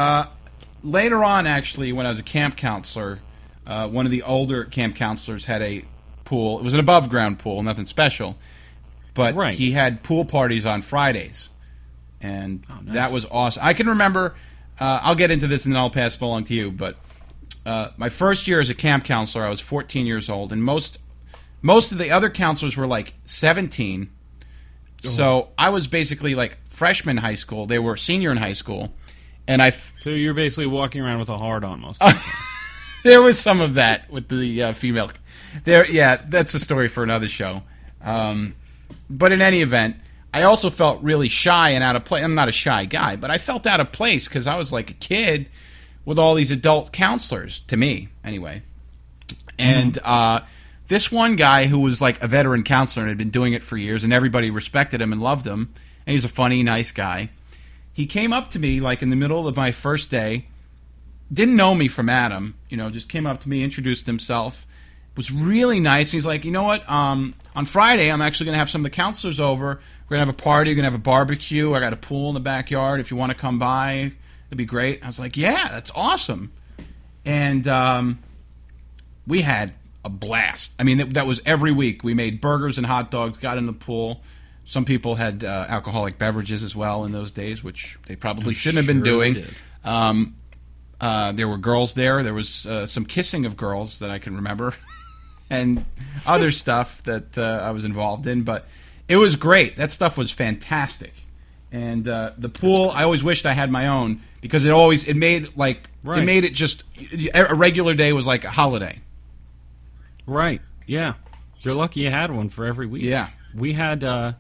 later on, actually, when I was a camp counselor, uh, one of the older camp counselors had a pool. It was an above ground pool, nothing special, but Right. he had pool parties on Fridays, and Oh, nice. that was awesome. I can remember. Uh, I'll get into this and then I'll pass it along to you. But uh, my first year as a camp counselor, I was 14 years old, and most most of the other counselors were like 17. So I was basically like freshman high school. They were senior in high school, and I f- so you're basically walking around with a hard on most of the there was some of that with the uh, female. There, yeah, that's a story for another show. Um, but in any event, I also felt really shy and out of place. I'm not a shy guy, but I felt out of place because I was like a kid with all these adult counselors. To me, anyway. And uh, this one guy who was like a veteran counselor and had been doing it for years, and everybody respected him and loved him, and he's a funny, nice guy. He came up to me like in the middle of my first day didn't know me from Adam, you know, just came up to me, introduced himself, was really nice. He's like, you know what? Um, on Friday, I'm actually going to have some of the counselors over. We're going to have a party. We're going to have a barbecue. I got a pool in the backyard. If you want to come by, it'd be great. I was like, yeah, that's awesome. And um, we had a blast. I mean, that, that was every week. We made burgers and hot dogs, got in the pool. Some people had uh, alcoholic beverages as well in those days, which they probably shouldn't have been doing. Um, uh, there were girls there. There was uh, some kissing of girls that I can remember, and other stuff that uh, I was involved in. But it was great. That stuff was fantastic. And uh, the pool, I always wished I had my own because it always it made like it made it just a regular day was like a holiday. Right. Yeah. You're lucky you had one for every week. Yeah. We had uh,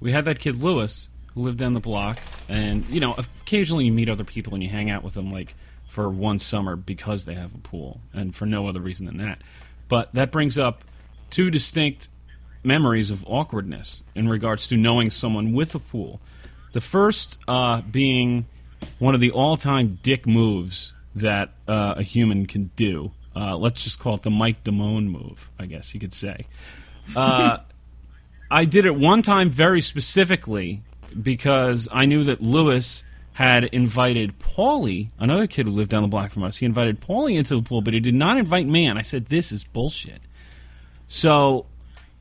we had that kid Lewis who lived down the block, and you know, occasionally you meet other people and you hang out with them like for one summer because they have a pool, and for no other reason than that. But that brings up two distinct memories of awkwardness in regards to knowing someone with a pool. The first uh, being one of the all-time dick moves that uh, a human can do. Uh, let's just call it the Mike Damone move, I guess you could say. Uh, I did it one time very specifically because I knew that Lewis had invited Paulie, another kid who lived down the block from us. He invited Paulie into the pool, but he did not invite me. And I said, "This is bullshit." So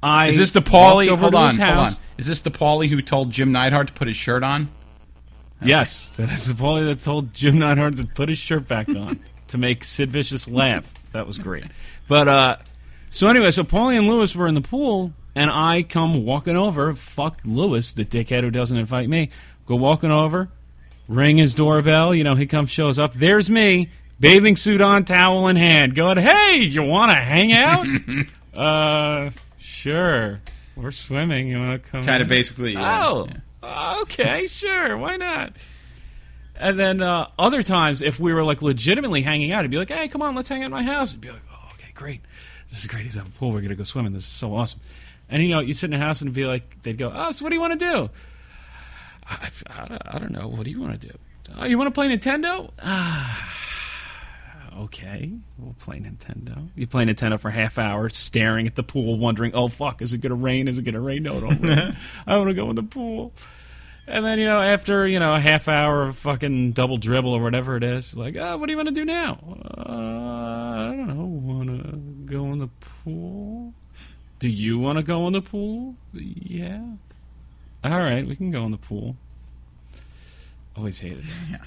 I Is this the Paulie? Hold on, hold on. Is this the Paulie who told Jim Neidhart to put his shirt on? Yes, that is the Paulie that told Jim Neidhart to put his shirt back on to make Sid Vicious laugh. That was great. But uh, so anyway, so Paulie and Lewis were in the pool, and I come walking over. Fuck Lewis, the dickhead who doesn't invite me. Go walking over, ring his doorbell. You know, he comes, shows up. There's me, bathing suit on, towel in hand. Going, hey, you want to hang out? uh, sure. We're swimming. You want to come? Kind of basically. yeah. Oh, okay, sure, why not? And then uh, other times, if we were like legitimately hanging out, he'd be like, "Hey, come on, let's hang out at my house." He'd be like, "Oh, okay, great. This is great. He's have a pool. We're gonna go swimming. This is so awesome." And you know, you sit in the house and be like, they'd go, "Oh, so what do you want to do?" I, I, don't- I don't know. What do you want to do? Oh, you want to play Nintendo? okay, we'll play Nintendo. You play Nintendo for half hour, staring at the pool, wondering, "Oh fuck, is it gonna rain? Is it gonna rain? No, don't rain. I want to go in the pool." And then you know, after you know a half hour of fucking double dribble or whatever it is, like, oh, what do you want to do now? Uh, I don't know. Want to go in the pool? Do you want to go in the pool? Yeah. All right, we can go in the pool. Always hated that. Yeah.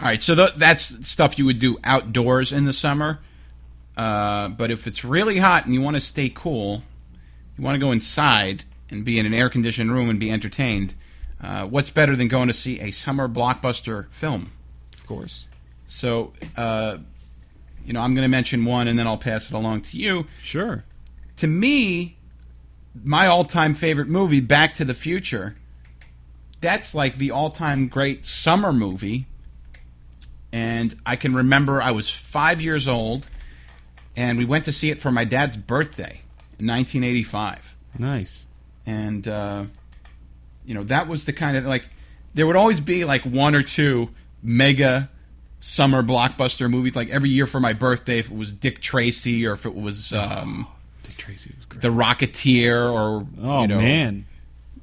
All right, so th- that's stuff you would do outdoors in the summer. Uh, but if it's really hot and you want to stay cool, you want to go inside and be in an air conditioned room and be entertained. Uh, what's better than going to see a summer blockbuster film? Of course. So, uh, you know, I'm going to mention one and then I'll pass it along to you. Sure. To me, my all time favorite movie, Back to the Future, that's like the all time great summer movie. And I can remember I was five years old, and we went to see it for my dad's birthday in 1985. Nice. And uh, you know, that was the kind of like there would always be like one or two mega summer blockbuster movies. Like every year for my birthday, if it was Dick Tracy or if it was um, Dick Tracy was great. The Rocketeer or Oh you know, man,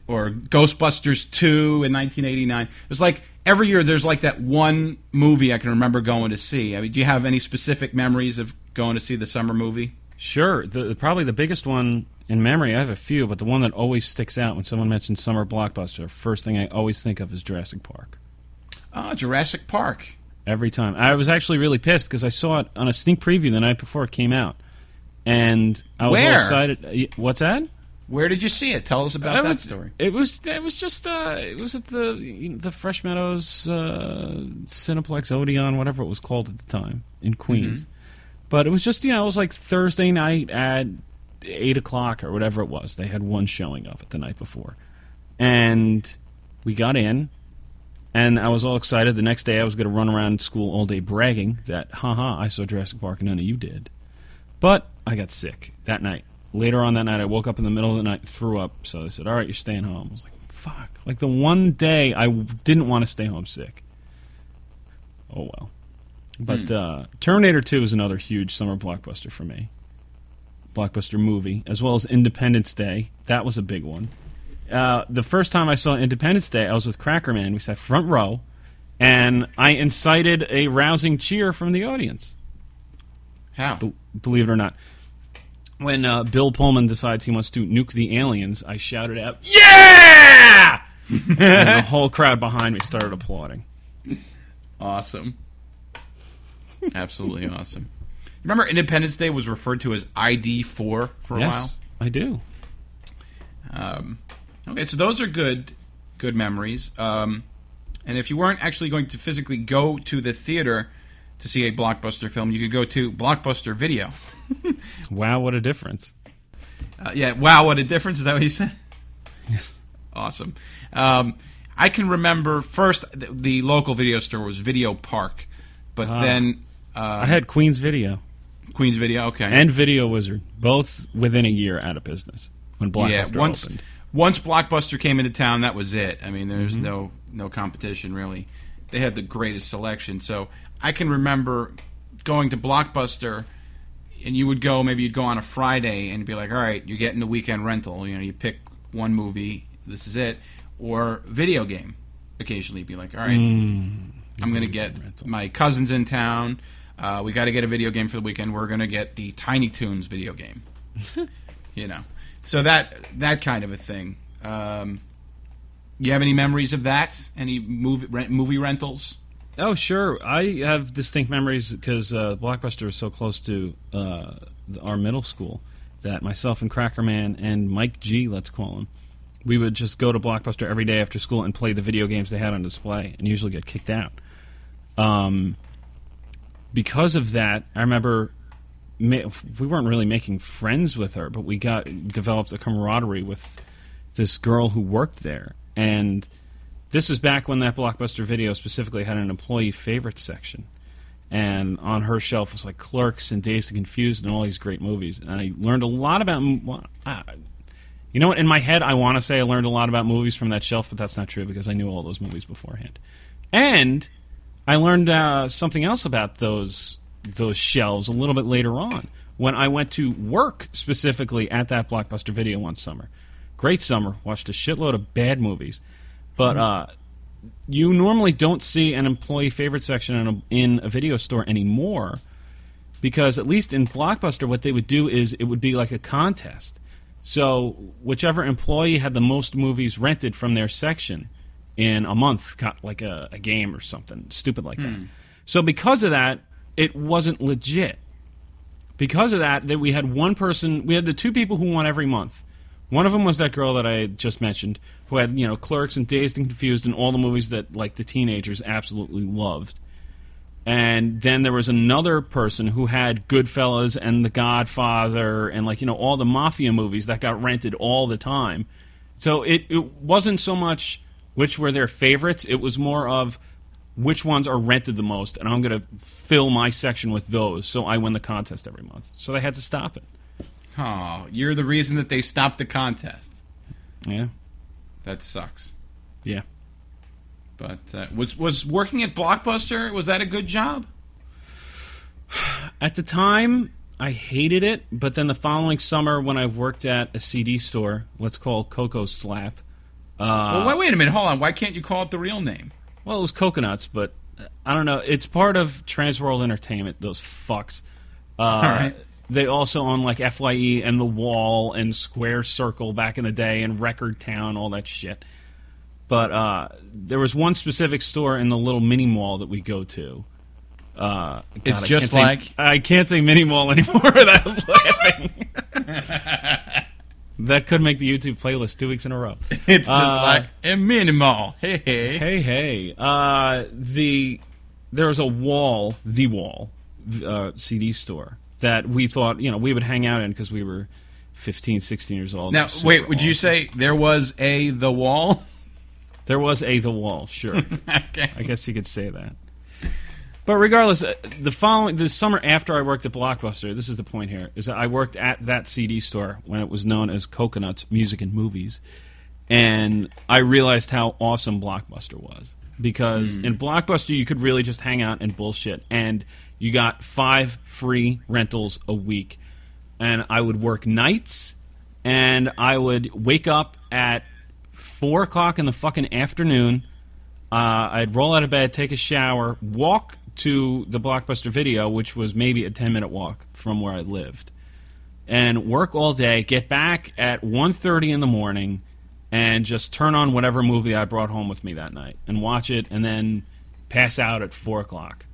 or Ghostbusters 2 in 1989. It was like every year there's like that one movie I can remember going to see. I mean, do you have any specific memories of going to see the summer movie? sure. The, probably the biggest one in memory. I have a few, but the one that always sticks out when someone mentions summer blockbuster, first thing I always think of is Jurassic Park. Oh, Jurassic Park. Every time. I was actually really pissed because I saw it on a sneak preview the night before it came out, and I was all Where? excited. Uh, What's that? Where did you see it? Tell us about I that was- story. It was it was just uh, it was at the you know, the Fresh Meadows uh, Cineplex Odeon, whatever it was called at the time in Queens. But it was just you know it was like Thursday night at eight o'clock or whatever it was. They had one showing of it the night before, and we got in. And I was all excited. The next day, I was going to run around school all day bragging that, haha, I saw Jurassic Park and none of you did. But I got sick that night. Later on that night, I woke up in the middle of the night, threw up. So they said, "All right, you're staying home." I was like, "Fuck!" Like the one day I didn't want to stay home sick. Oh well. But uh, Terminator Two is another huge summer blockbuster for me. Blockbuster movie, as well as Independence Day. That was a big one. Uh, the first time I saw Independence Day, I was with Cracker Man. We sat front row, and I incited a rousing cheer from the audience How? b- believe it or not. When uh, Bill Pullman decides he wants to nuke the aliens, I shouted out, "Yeah!" and the whole crowd behind me started applauding. Awesome. Absolutely awesome. Remember, Independence Day was referred to as ID four for a while? yes, I do. Um, okay, so those are good, good memories. Um, and if you weren't actually going to physically go to the theater to see a blockbuster film, you could go to Blockbuster Video. Wow, what a difference! Uh, yeah, wow, what a difference! Is that what you said? Yes. Awesome. Um, I can remember first the, the local video store was Video Park, but then uh, I had Queen's Video Queens Video. Okay, and Video Wizard, both within a year out of business when Blockbuster yeah, once opened. once Blockbuster came into town, that was it. I mean, there's Mm-hmm. no no competition really. They had the greatest selection. So I can remember going to Blockbuster, and you would go. Maybe you'd go on a Friday and be like, "All right, you're getting the weekend rental. You know, you pick one movie. This is it." Or video game. Occasionally, be like, "All right, I'm going to get Mm, rental. my cousins in town." Uh, we got to get a video game for the weekend. We're going to get the Tiny Toons video game you know so that that kind of a thing um, you have any memories of that any movie rent, movie rentals Oh, sure. I have distinct memories because uh, Blockbuster was so close to uh, our middle school that myself and Cracker Man and Mike G, let's call him, we would just go to Blockbuster every day after school and play the video games they had on display and usually get kicked out. Um, because of that, I remember we weren't really making friends with her, but we got developed a camaraderie with this girl who worked there, and this is back when that Blockbuster video specifically had an employee favorite section. And on her shelf was like Clerks and Dazed and Confused and all these great movies. And I learned a lot about. well, ah, You know what? In my head, I want to say I learned a lot about movies from that shelf, but that's not true because I knew all those movies beforehand. And I learned uh, something else about those those shelves a little bit later on when I went to work specifically at that Blockbuster video one summer. Great summer, watched a shitload of bad movies, but uh, you normally don't see an employee favorite section in a, in a video store anymore because at least in Blockbuster, what they would do is it would be like a contest. So whichever employee had the most movies rented from their section in a month, got like a, a game or something stupid like that. So because of that, it wasn't legit. Because of that, that we had one person, we had the two people who won every month. One of them was that girl that I just mentioned, who had you know Clerks and Dazed and Confused and all the movies that like the teenagers absolutely loved. And then there was another person who had Goodfellas and The Godfather and like you know all the mafia movies that got rented all the time. So it, it wasn't so much which were their favorites; it was more of which ones are rented the most, and I'm going to fill my section with those, so I win the contest every month. So they had to stop it. Oh you're the reason that they stopped the contest Yeah. that sucks. Yeah. But uh, was was working at Blockbuster was that a good job? At the time, I hated it, but then the following summer, when I worked at a CD store, let's call Coco Slap. Uh, well, wait, wait a minute. Hold on. Why can't you call it the real name? Well, it was Coconuts, but uh, I don't know. It's part of Transworld Entertainment. Those fucks. Uh, All right. They also own like Fye and the Wall and Square Circle back in the day and Record Town, all that shit. But uh, there was one specific store in the little mini mall that we go to. Uh, God, It's I just can't say- like- I can't say mini mall anymore without laughing. that could make the YouTube playlist two weeks in a row. It's just Uh, like a minimal. Hey, hey. Hey, hey. Uh, the there was a wall, the wall, uh, CD store that we thought you know we would hang out in because we were 15, 16 years old. Now, wait. Would you say there was a the wall? there was a the wall? Sure, okay. I guess you could say that. But regardless, uh, the following the summer after I worked at Blockbuster, this is the point here, is that I worked at that CD store when it was known as Coconuts Music and Movies, and I realized how awesome Blockbuster was because in Blockbuster you could really just hang out and bullshit, and you got five free rentals a week, and I would work nights, and I would wake up at four o'clock in the fucking afternoon. Uh, I'd roll out of bed, take a shower, walk to the Blockbuster Video, which was maybe a 10 minute walk from where I lived, and work all day, get back at 1.30 in the morning, and just turn on whatever movie I brought home with me that night and watch it, and then pass out at 4 o'clock.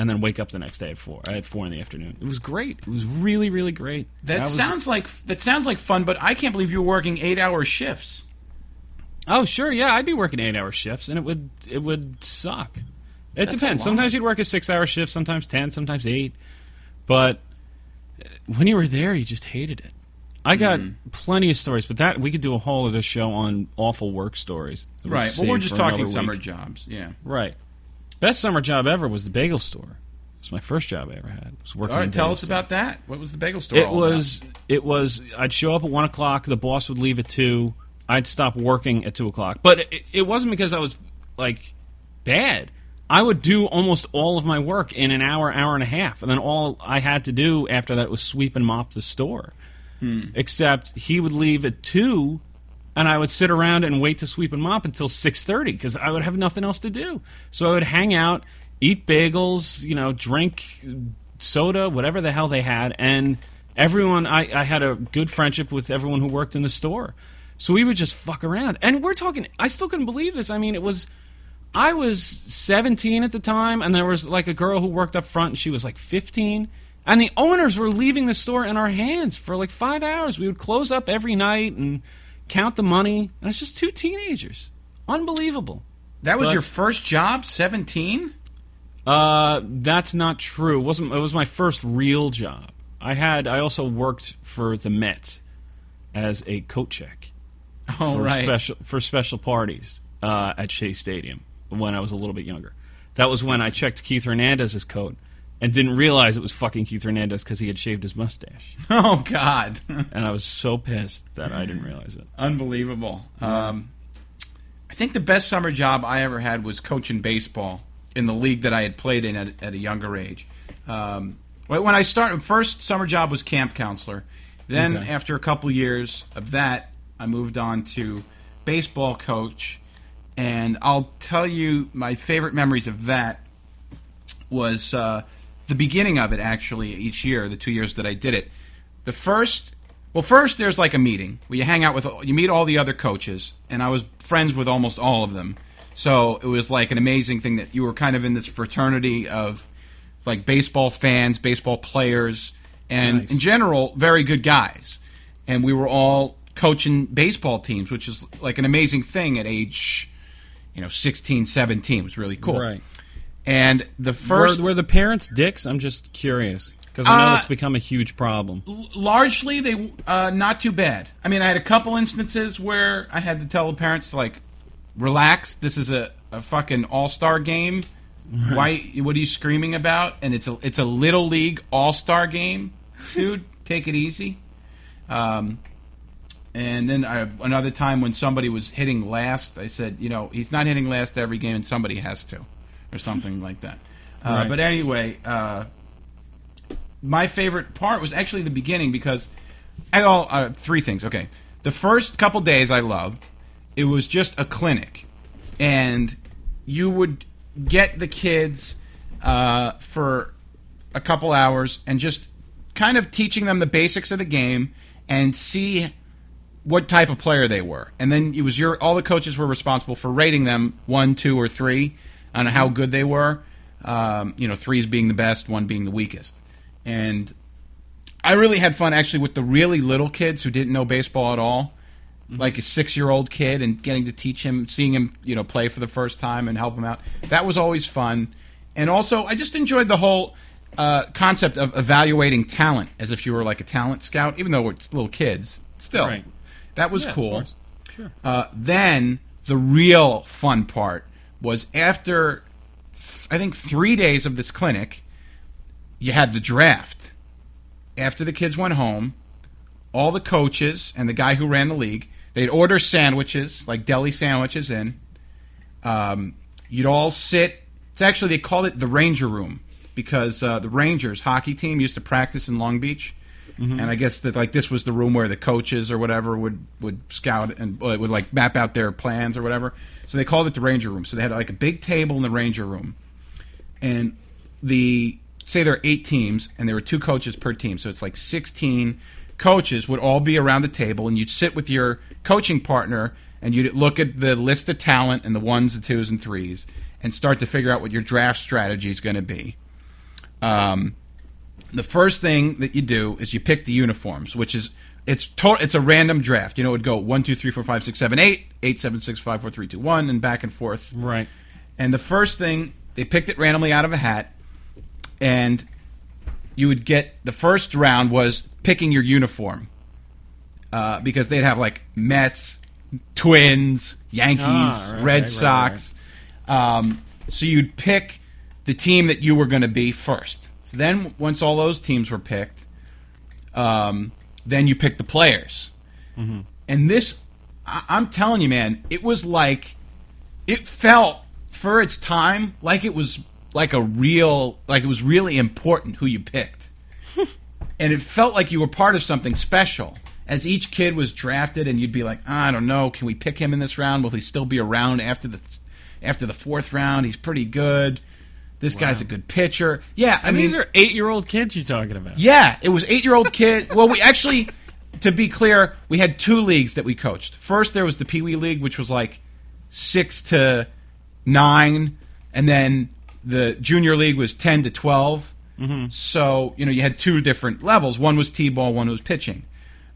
And then wake up the next day at four. At four in the afternoon. It was great. It was really, really great. That was- sounds like that sounds like fun, but I can't believe you were working eight hour shifts. Oh, sure, yeah, I'd be working eight hour shifts, and it would it would suck. It That's depends. Sometimes you'd work a six hour shift, sometimes ten, sometimes eight. But uh, when you were there, you just hated it. I got Mm-hmm. plenty of stories, but that we could do a whole other show on awful work stories. Right. Well, we're just talking summer jobs. Yeah. Right. Best summer job ever was the bagel store. It's my first job I ever had. Was working. All right. Tell us store. about that. What was the bagel store? It all about? was. It was. I'd show up at one o'clock. The boss would leave at two. I'd stop working at two o'clock. But it, it wasn't because I was like bad. I would do almost all of my work in an hour, hour and a half, and then all I had to do after that was sweep and mop the store. Hmm. Except he would leave at two, and I would sit around and wait to sweep and mop until six thirty because I would have nothing else to do. So I would hang out, eat bagels, you know, drink soda, whatever the hell they had, and everyone. I, I had a good friendship with everyone who worked in the store, so we would just fuck around. And we're talking. I still couldn't believe this. I mean, it was. I was 17 at the time, and there was like a girl who worked up front, and she was like 15. And the owners were leaving the store in our hands for like five hours. We would close up every night and count the money. And it's just two teenagers. Unbelievable. that was but- your first job. Seventeen. Uh, that's not true. It wasn't. It was my first real job. I had. I also worked for the Met as a coat check Oh for right. special for special parties uh, at Shea Stadium when I was a little bit younger. That was when I checked Keith Hernandez's coat and didn't realize it was fucking Keith Hernandez because he had shaved his mustache, Oh God. and I was so pissed that I didn't realize it. Unbelievable. Um, I think the best summer job I ever had was coaching baseball in the league that I had played in at, at a younger age. Um, when when I started, first summer job was camp counselor. Then, Okay. after a couple years of that, I moved on to baseball coach. And I'll tell you my favorite memories of that was uh, the beginning of it, actually, each year, the two years that I did it. The first, well, first there's like a meeting where you hang out with, you meet all the other coaches, and I was friends with almost all of them. So it was like an amazing thing that you were kind of in this fraternity of like baseball fans, baseball players, and Nice. in general, very good guys. And we were all coaching baseball teams, which is like an amazing thing at age, you know, 16, 17. It was really cool. Right. And the first, were, were the parents dicks? I'm just curious because I know Uh, it's become a huge problem. largely they uh, not too bad. I mean, I had a couple instances where I had to tell the parents to like relax. This is a, a fucking all star game. Why? What are you screaming about? And it's a it's a little league all star game, dude. take it easy. Um, And then I, another time when somebody was hitting last, I said, you know, he's not hitting last every game, and somebody has to, or something like that. Uh, Right. But anyway, uh, my favorite part was actually the beginning because I all uh, three things. Okay, the first couple days I loved. It was just a clinic, and you would get the kids uh, for a couple hours and just kind of teaching them the basics of the game and see what type of player they were. And then it was your all the coaches were responsible for rating them one, two, or three on how good they were. Um, you know, threes being the best, one being the weakest. And I really had fun actually with the really little kids who didn't know baseball at all, like a six-year-old kid, and getting to teach him, seeing him, you know, play for the first time and help him out. That was always fun. And also, I just enjoyed the whole uh, concept of evaluating talent as if you were like a talent scout, even though we're little kids. Still, Right. that was Yeah, cool. Sure. Uh, then the real fun part was after, I think, three days of this clinic, you had the draft. After the kids went home, all the coaches and the guy who ran the league, they'd order sandwiches, like deli sandwiches in. Um, you'd all sit. It's actually, they called it the Ranger Room because uh, the Rangers hockey team used to practice in Long Beach. And I guess that like this was the room where the coaches or whatever would would scout and uh, would like map out their plans or whatever. So they called it the Ranger Room. So they had like a big table in the Ranger Room, and the say there are eight teams and there were two coaches per team, so it's like sixteen coaches would all be around the table, and you'd sit with your coaching partner and you'd look at the list of talent and the ones, the twos, and threes, and start to figure out what your draft strategy is going to be. Um, the first thing that you do is you pick the uniforms, which is it's it's a random draft. You know, it would go one, two, three, four, five, six, seven, eight, eight, seven, six, five, four, three, two, one, and back and forth. Right. And the first thing they picked it randomly out of a hat, and you would get the first round was picking your uniform uh, because they'd have like Mets, Twins, Yankees, Ah, right, Red right, right, Sox. Um, so you'd pick the team that you were going to be first. So then, once all those teams were picked, um, then you pick the players. And this, I- I'm telling you, man, it was like it felt for its time like it was like a real like it was really important who you picked. And it felt like you were part of something special. As each kid was drafted and you'd be like i don't know can we pick him in this round? Will he still be around after the after the fourth round? He's pretty good this guy's a good pitcher yeah i And mean these are eight-year-old kids you're talking about. yeah, it was eight year old kid. Well, we actually, to be clear, we had two leagues that we coached. First, there was the Pee Wee League, which was like six to nine, and then the Junior League was ten to 12 mm-hmm. So you know you had two different levels. One was t-ball, one was pitching.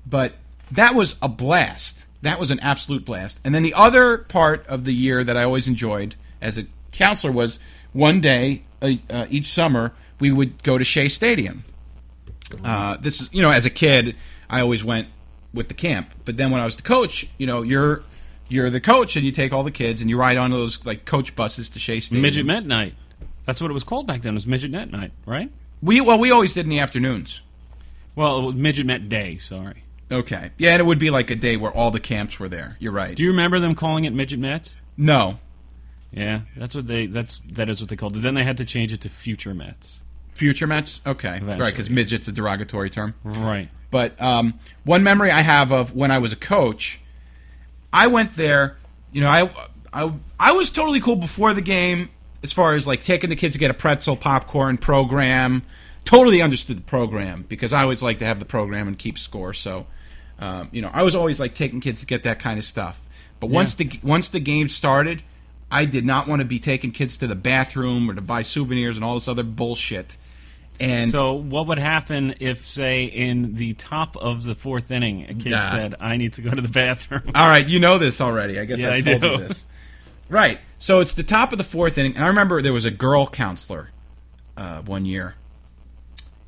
But that was a blast. That was an absolute blast. And then the other part of the year that I always enjoyed as a counselor was one day uh, uh, each summer we would go to Shea Stadium. Uh, this is you know as a kid I always went with the camp, but then when I was the coach, you know you're you're the coach and you take all the kids and you ride on those like coach buses to Shea Stadium. Midget Met Night. That's what it was called back then. It was Midget Met Night, right? We well we always did in the afternoons. Well, it was Midget Met Day. Sorry. Okay, yeah, and it would be like a day where all the camps were there. You're right. Do you remember them calling it Midget Mets? no, Yeah, that's what they. That's that is what they called it. Then they had to change it to Future Mets. future Mets. Okay, right, because midget's a derogatory term. Right. But um, one memory I have of when I was a coach, I went there. You know, I, I I was totally cool before the game as far as like taking the kids to get a pretzel, popcorn program. Totally understood the program because I always like to have the program and keep score. So, um, you know, I was always like taking kids to get that kind of stuff. But once the once the game started, I did not want to be taking kids to the bathroom or to buy souvenirs and all this other bullshit. And So, what would happen if, say, in the top of the fourth inning, a kid Nah. said, "I need to go to the bathroom"? All right, you know this already. I guess Yeah, I I told do. you this. Right. So it's the top of the fourth inning, and I remember there was a girl counselor uh, one year,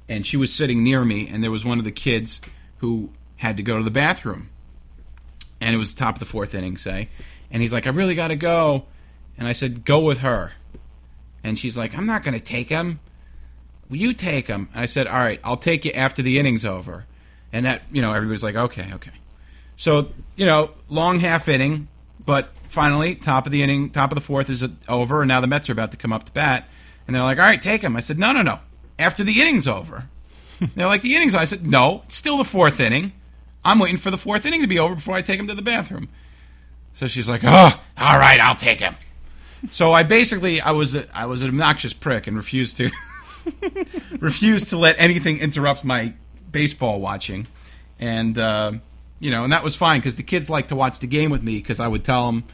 and she was sitting near me, and there was one of the kids who had to go to the bathroom, and it was the top of the fourth inning, say, and he's like, "I really got to go," and I said, "Go with her," and she's like, "I'm not going to take him." Will you take him? And I said, "All right, I'll take you after the inning's over," and that you know everybody's like, "Okay, okay." So you know, long half inning, but finally, top of the inning, top of the fourth is over, and now the Mets are about to come up to bat, and they're like, "All right, take him." I said, "No, no, no. After the inning's over." they're like, "The inning's." over." I said, "No, it's still the fourth inning. I'm waiting for the fourth inning to be over before I take him to the bathroom." So she's like, "Oh, all right, I'll take him." So I basically I was a, I was an obnoxious prick and refused to refused to let anything interrupt my baseball watching, and uh, you know, and that was fine because the kids liked to watch the game with me because I would tell them,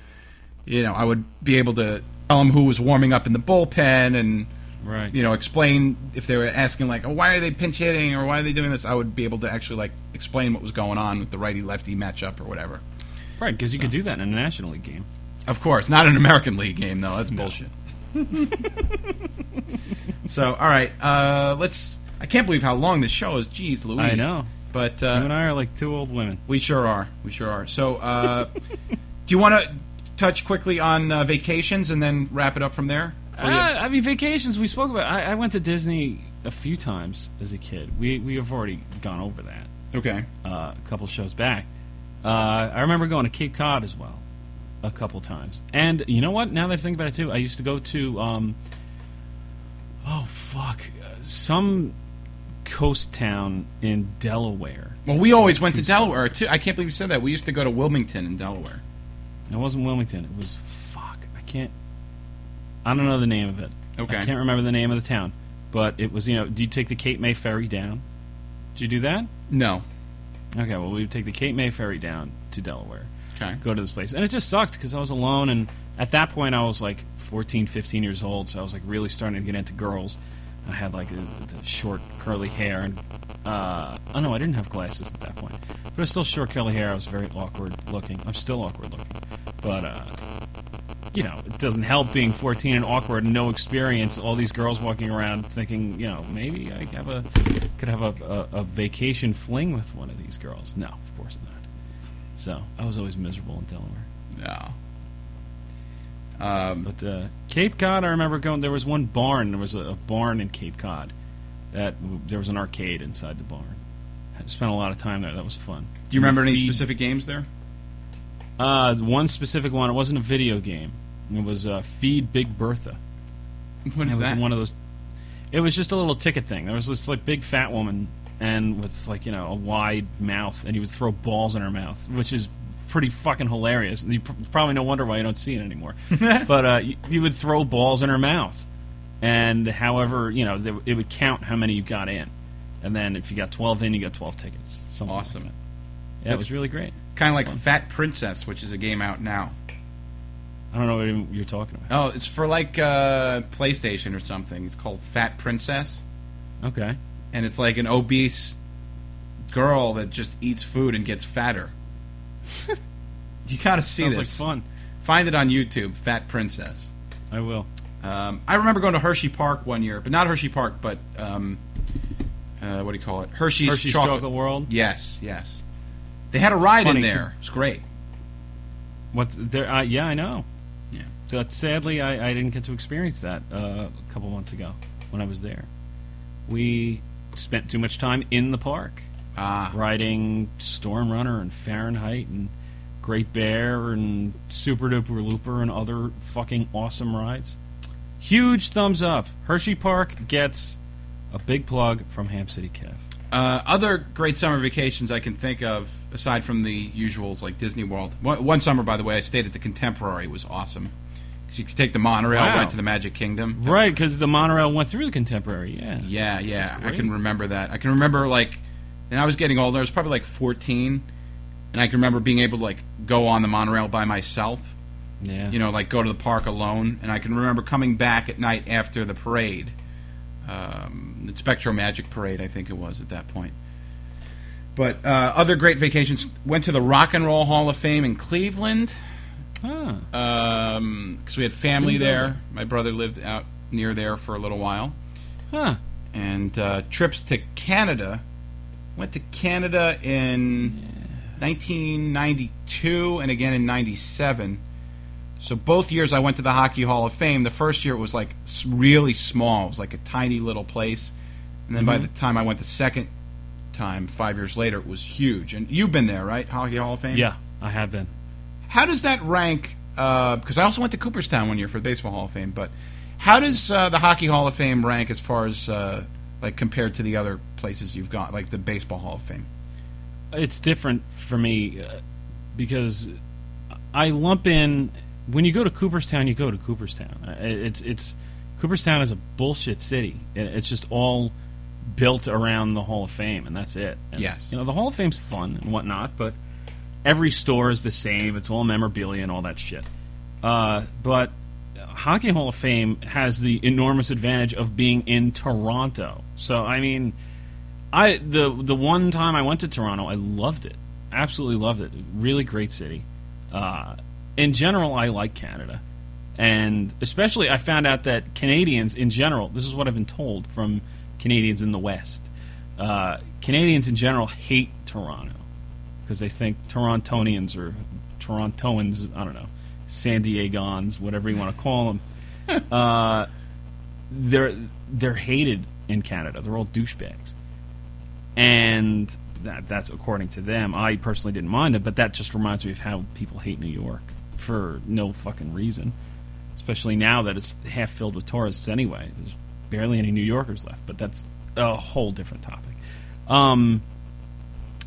you know, I would be able to tell them who was warming up in the bullpen and Right. you know explain if they were asking like, oh, why are they pinch hitting or why are they doing this? I would be able to actually like explain what was going on with the righty lefty matchup or whatever. Right, because you could do that in a National League game. Of course, not an American League game though. That's bullshit. so, all right, uh, let's. I can't believe how long this show is. Jeez, Louise. I know. but you uh, and I are like two old women. we sure are. We sure are. So, uh, do you want to touch quickly on uh, vacations and then wrap it up from there? You Uh, I mean, vacations. We spoke about. I, I went to Disney a few times as a kid. We we have already gone over that okay. uh, a couple shows back. Uh, I remember going to Cape Cod as well, a couple times. And you know what? Now that I think about it too, I used to go to. Um, oh fuck, some coast town in Delaware. Well, we always went to Delaware too. I can't believe you said that. We used to go to Wilmington in Delaware. It wasn't Wilmington. It was fuck. I can't. I don't know the name of it. Okay. I can't remember the name of the town, but it was you know. Do you take the Cape May ferry down? Did you do that? No. Okay. Well, we would take the Cape May ferry down to Delaware. Okay. Go to this place, and it just sucked because I was alone, and at that point I was like 14, 15 years old, so I was like really starting to get into girls. I had like a, a short curly hair, and uh, oh no, I didn't have glasses at that point, but it was still short curly hair. I was very awkward looking. I'm still awkward looking, but uh, you know, it doesn't help being 14 and awkward and no experience. All these girls walking around thinking, you know, maybe I have a could have a, a, a vacation fling with one of these girls. No, of course not. So I was always miserable in Delaware. No. Um, But uh, Cape Cod, I remember going. There was one barn. There was a, a barn in Cape Cod. That there was an arcade inside the barn. I spent a lot of time there. That was fun. do you remember any Feed- specific games there? Uh, one specific one. It wasn't a video game. It was uh, Feed Big Bertha. What is it was that? one of those. It was just a little ticket thing. There was this like big fat woman and with like you know a wide mouth, and he would throw balls in her mouth, which is pretty fucking hilarious. And you pr- probably no wonder why you don't see it anymore. but uh, you, you would throw balls in her mouth, and however you know there, it would count how many you got in, and then if you got twelve in, you got twelve tickets. Something like Awesome. that. Yeah, That's- it was really great. Kind of like Fat Princess, which is a game out now. I don't know what you're talking about. Oh, it's for like uh, PlayStation or something. It's called Fat Princess, Okay. And it's like an obese girl that just eats food and gets fatter. you gotta see this. Sounds this. like fun. Find it on YouTube, Fat Princess. I will. Um, I remember going to Hershey Park one year, but not Hershey Park, but um, uh, what do you call it? Hershey's, Hershey's Chocolate World? Yes, yes. They had a ride Funny, in there. It's great. What's there? Uh, yeah, I know. Yeah. So, sadly, I, I didn't get to experience that uh, a couple months ago when I was there. We spent too much time in the park, Ah, riding Storm Runner and Fahrenheit and Great Bear and Sooperdooperlooper and other fucking awesome rides. Huge thumbs up. Hershey Park gets a big plug from Ham City Kev. Uh, other great summer vacations I can think of, aside from the usuals like Disney World. One, one summer, by the way, I stayed at the Contemporary. It was awesome. 'Cause you could take the monorail Wow. right to the Magic Kingdom. Right, because the monorail went through the Contemporary. Yeah. Yeah, yeah. I can remember that. I can remember like, and I was getting older. I was probably like 14, and I can remember being able to like go on the monorail by myself. Yeah. You know, like go to the park alone. And I can remember coming back at night after the parade, um, the SpectroMagic Parade, I think it was at that point. But uh, other great vacations went to the Rock and Roll Hall of Fame in Cleveland Ah. because we had family there. My brother lived out near there for a little while Huh. and uh, trips to Canada. Went to Canada in 1992 and again in 97. So both years I went to the Hockey Hall of Fame. The first year it was like really small. It was like a tiny little place. And then by the time I went the second time, five years later, it was huge. And you've been there, right? Hockey Hall of Fame. Yeah, I have been. How does that rank? Because I also went to Cooperstown one year for the Baseball Hall of Fame. But how does uh, the Hockey Hall of Fame rank as far as uh, like compared to the other places you've gone, like the Baseball Hall of Fame? It's different for me uh, because I lump in when you go to Cooperstown, you go to Cooperstown. Uh, It's it's Cooperstown is a bullshit city. It's just all built around the Hall of Fame, and that's it. And, Yes. you know the Hall of Fame's fun and whatnot, but every store is the same. It's all memorabilia and all that shit. Uh, but Hockey Hall of Fame has the enormous advantage of being in Toronto. So I mean, I the the one time I went to Toronto, I loved it. Absolutely loved it. Really great city. Uh, in general, I like Canada, and especially I found out that Canadians in general. This is what I've been told from Canadians in the West. Uh, Canadians in general hate Toronto because they think Torontonians or Torontoans. I don't know, San Diegans, whatever you want to call them. uh, they're they're hated in Canada. They're all douchebags and that that's according to them. I personally didn't mind it, but that just reminds me of how people hate New York for no fucking reason. Especially now that it's half filled with tourists anyway. There's barely any New Yorkers left, but that's a whole different topic. Um,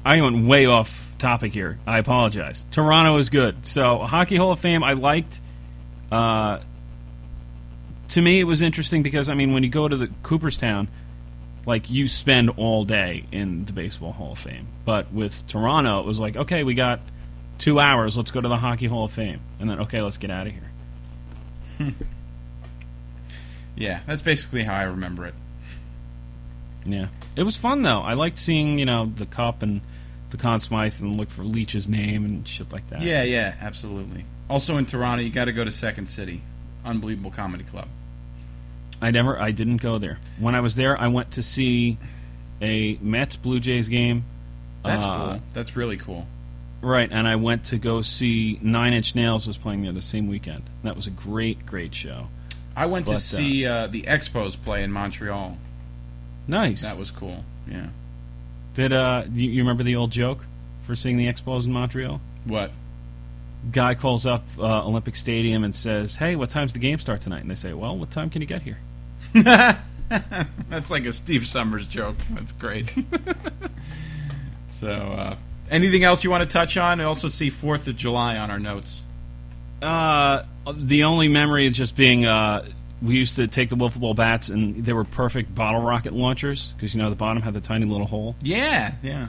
I went way off topic here. I apologize. Toronto is good. So Hockey Hall of Fame, I liked. Uh, to me, it was interesting because I mean, when you go to the Cooperstown, like you spend all day in the Baseball Hall of Fame. But with Toronto, it was like, okay, we got two hours. Let's go to the Hockey Hall of Fame, and then okay, let's get out of here. Yeah, that's basically how I remember it. Yeah, it was fun though. I liked seeing you know the cup and the Conn Smythe and look for Leach's name and shit like that. Yeah, yeah, absolutely. Also in Toronto, you got to go to Second City, unbelievable comedy club. I never, I didn't go there. When I was there, I went to see a Mets Blue Jays game. That's Uh, cool. That's really cool. Right, and I went to go see Nine Inch Nails was playing there the same weekend. That was a great, great show. I went but, to uh, see uh, the Expos play in Montreal. Nice. That was cool. Yeah. Did uh, you, you remember the old joke for seeing the Expos in Montreal? What? Guy calls up uh, Olympic Stadium and says, "Hey, what time's the game start tonight?" And they say, "Well, what time can you get here?" That's like a Steve Somers joke. That's great. so, uh, anything else you want to touch on? I also see Fourth of July on our notes. Uh, the only memory is just being uh, we used to take the wiffle ball bats and they were perfect bottle rocket launchers because you know the bottom had the tiny little hole. Yeah, yeah.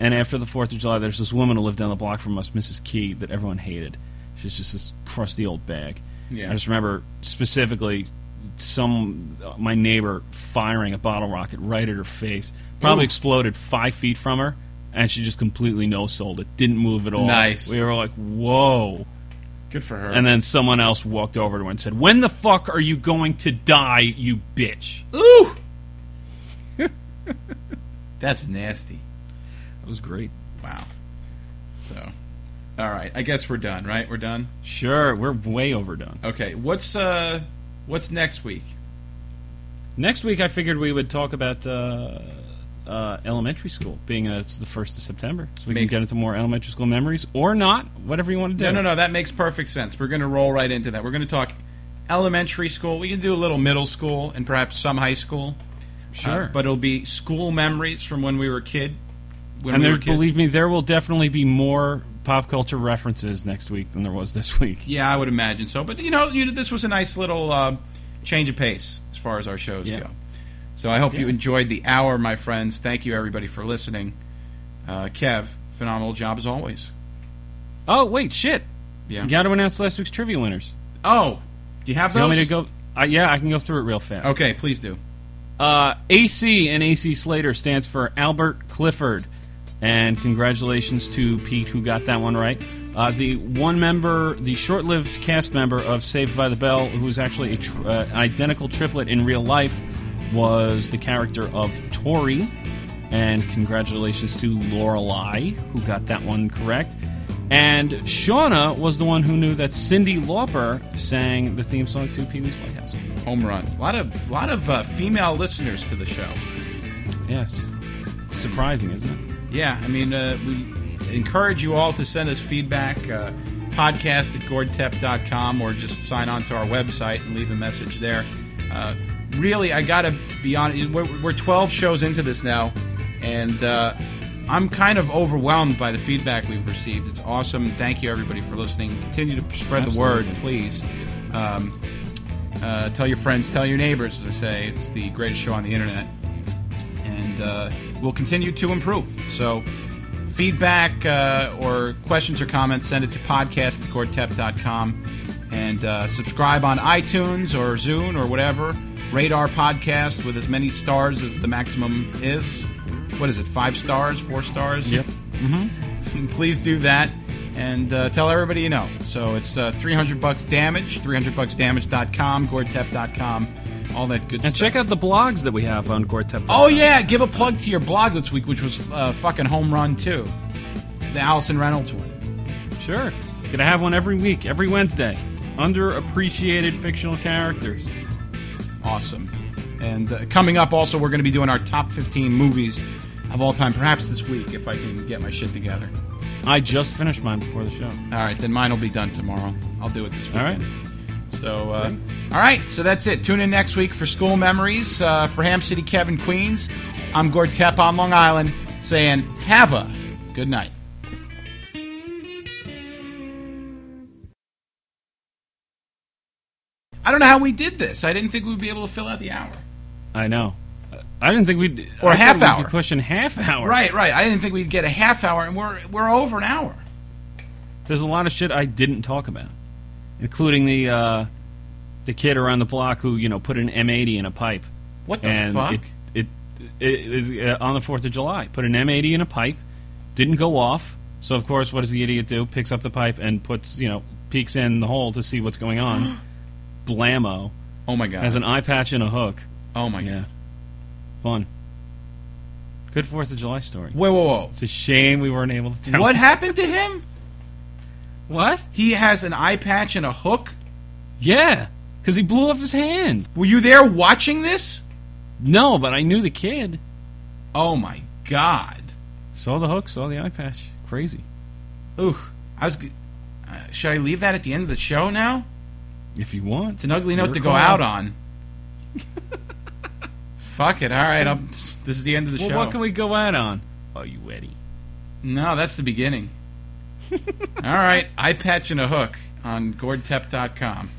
And after the Fourth of July, there's this woman who lived down the block from us, Mrs. Key, that everyone hated. She's just this crusty old bag. Yeah. I just remember specifically some uh, my neighbor firing a bottle rocket right at her face. Probably Ooh. exploded five feet from her, and she just completely no sold it. Didn't move at all. Nice. We were like, "Whoa!" Good for her. And then someone else walked over to her and said, "When the fuck are you going to die, you bitch?" ooh, that's nasty. That was great. Wow. So, all right. I guess we're done. Right? We're done. Sure, we're way overdone. Okay. What's uh, what's next week? Next week, I figured we would talk about uh, uh, elementary school, being uh, it's the first of September, so we Makes- can get into more elementary school memories, or not, whatever you want to do. No, no, no. That makes perfect sense. We're going to roll right into that. We're going to talk elementary school. We can do a little middle school and perhaps some high school. Sure. Uh, but it'll be school memories from when we were a kid. When and we there, were kids. believe me, there will definitely be more pop culture references next week than there was this week. Yeah, I would imagine so. But you know, you this was a nice little uh, change of pace as far as our shows Yeah. go. So I hope you enjoyed the hour, my friends. Thank you everybody for listening. Uh, Kev, phenomenal job as always. Oh wait, shit! Yeah. You got to announce last week's trivia winners. Oh, do you have You those? want me to go? Uh, yeah, I can go through it real fast. Okay, please do. Uh, AC and AC Slater stands for Albert Clifford. And congratulations to Pete, who got that one right. Uh, the one member, the short lived cast member of Saved by the Bell, who is actually a tr- uh, identical triplet in real life, was the character of Tori. And congratulations to Lorelei, who got that one correct. And Shauna was the one who knew that Cyndi Lauper sang the theme song to Pee Wee's Playhouse. Home run. A lot of lot of uh, female listeners to the show. Yes. surprising, isn't it? Yeah, I mean, uh, we encourage you all to send us feedback. Uh, podcast at gordtep.com or just sign on to our website and leave a message there. Uh, really, I got to be honest, we're, we're 12 shows into this now, and uh, I'm kind of overwhelmed by the feedback we've received. It's awesome. Thank you, everybody, for listening. Continue to spread Absolutely. the word, please. Um, uh, tell your friends, tell your neighbors, as I say. It's the greatest show on the internet and uh, we'll continue to improve. So, feedback uh, or questions or comments, send it to podcast at and uh, subscribe on iTunes or Zune or whatever. Our podcast with as many stars as the maximum is. What is it? Five stars? Four stars? Yep. Please do that and uh, tell everybody you know. So it's uh, 300 bucks damage, 300bucksdamage.com, gordtep.com, all that good And stuff. And check out the blogs that we have on Gortep. Oh yeah, give a plug to your blog this week, which was uh, fucking home run too. The Allison Reynolds one. Sure. Gonna have one every week, every Wednesday. Underappreciated fictional characters. Awesome. And uh, coming up, also, we're going to be doing our top 15 movies of all time, perhaps this week if I can get my shit together. I just finished mine before the show. All right, then mine will be done tomorrow. I'll do it this week. All right. So, uh, all right. So that's it. Tune in next week for School Memories uh, for Ham City, Kevin, Queens. I'm Gord Tepp on Long Island, saying have a good night. I don't know how we did this. I didn't think we'd be able to fill out the hour. I know. I didn't think we'd Or I half we'd hour. Be pushing half hour. Right, right. I didn't think we'd get a half hour, and we're we're over an hour. There's a lot of shit I didn't talk about, including the uh, the kid around the block who you know put an M80 in a pipe. What the and fuck? It, it, it is uh, on the Fourth of July. Put an M80 in a pipe, didn't go off. So of course, what does the idiot do? Picks up the pipe and puts you know peeks in the hole to see what's going on. Blammo oh my god. has an eye patch and a hook. oh my Yeah, god. fun. Good Fourth of July story. Whoa, whoa, whoa. It's a shame we weren't able to tell. What happened to him? What? He has an eye patch and a hook. Yeah, because he blew off his hand. Were you there watching this? No, but I knew the kid. Oh my god. Saw the hook, saw the eye patch. Crazy. Ooh, I was. g- Uh, should I leave that at the end of the show now? If you want. It's an ugly note to go out on. Fuck it. All right. I'm, this is the end of the Well, show. what can we go out on? Are you ready? no, that's the beginning. All right. Eye patch and a hook on gordtep.com.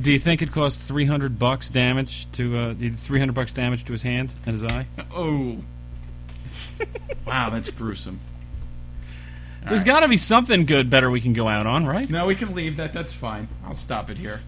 Do you think it cost three hundred bucks damage to uh, three hundred bucks damage to his hand and his eye? Oh. wow, that's gruesome. There's got to be something good, better we can go out on, right? No, we can leave that. That's fine. I'll stop it here.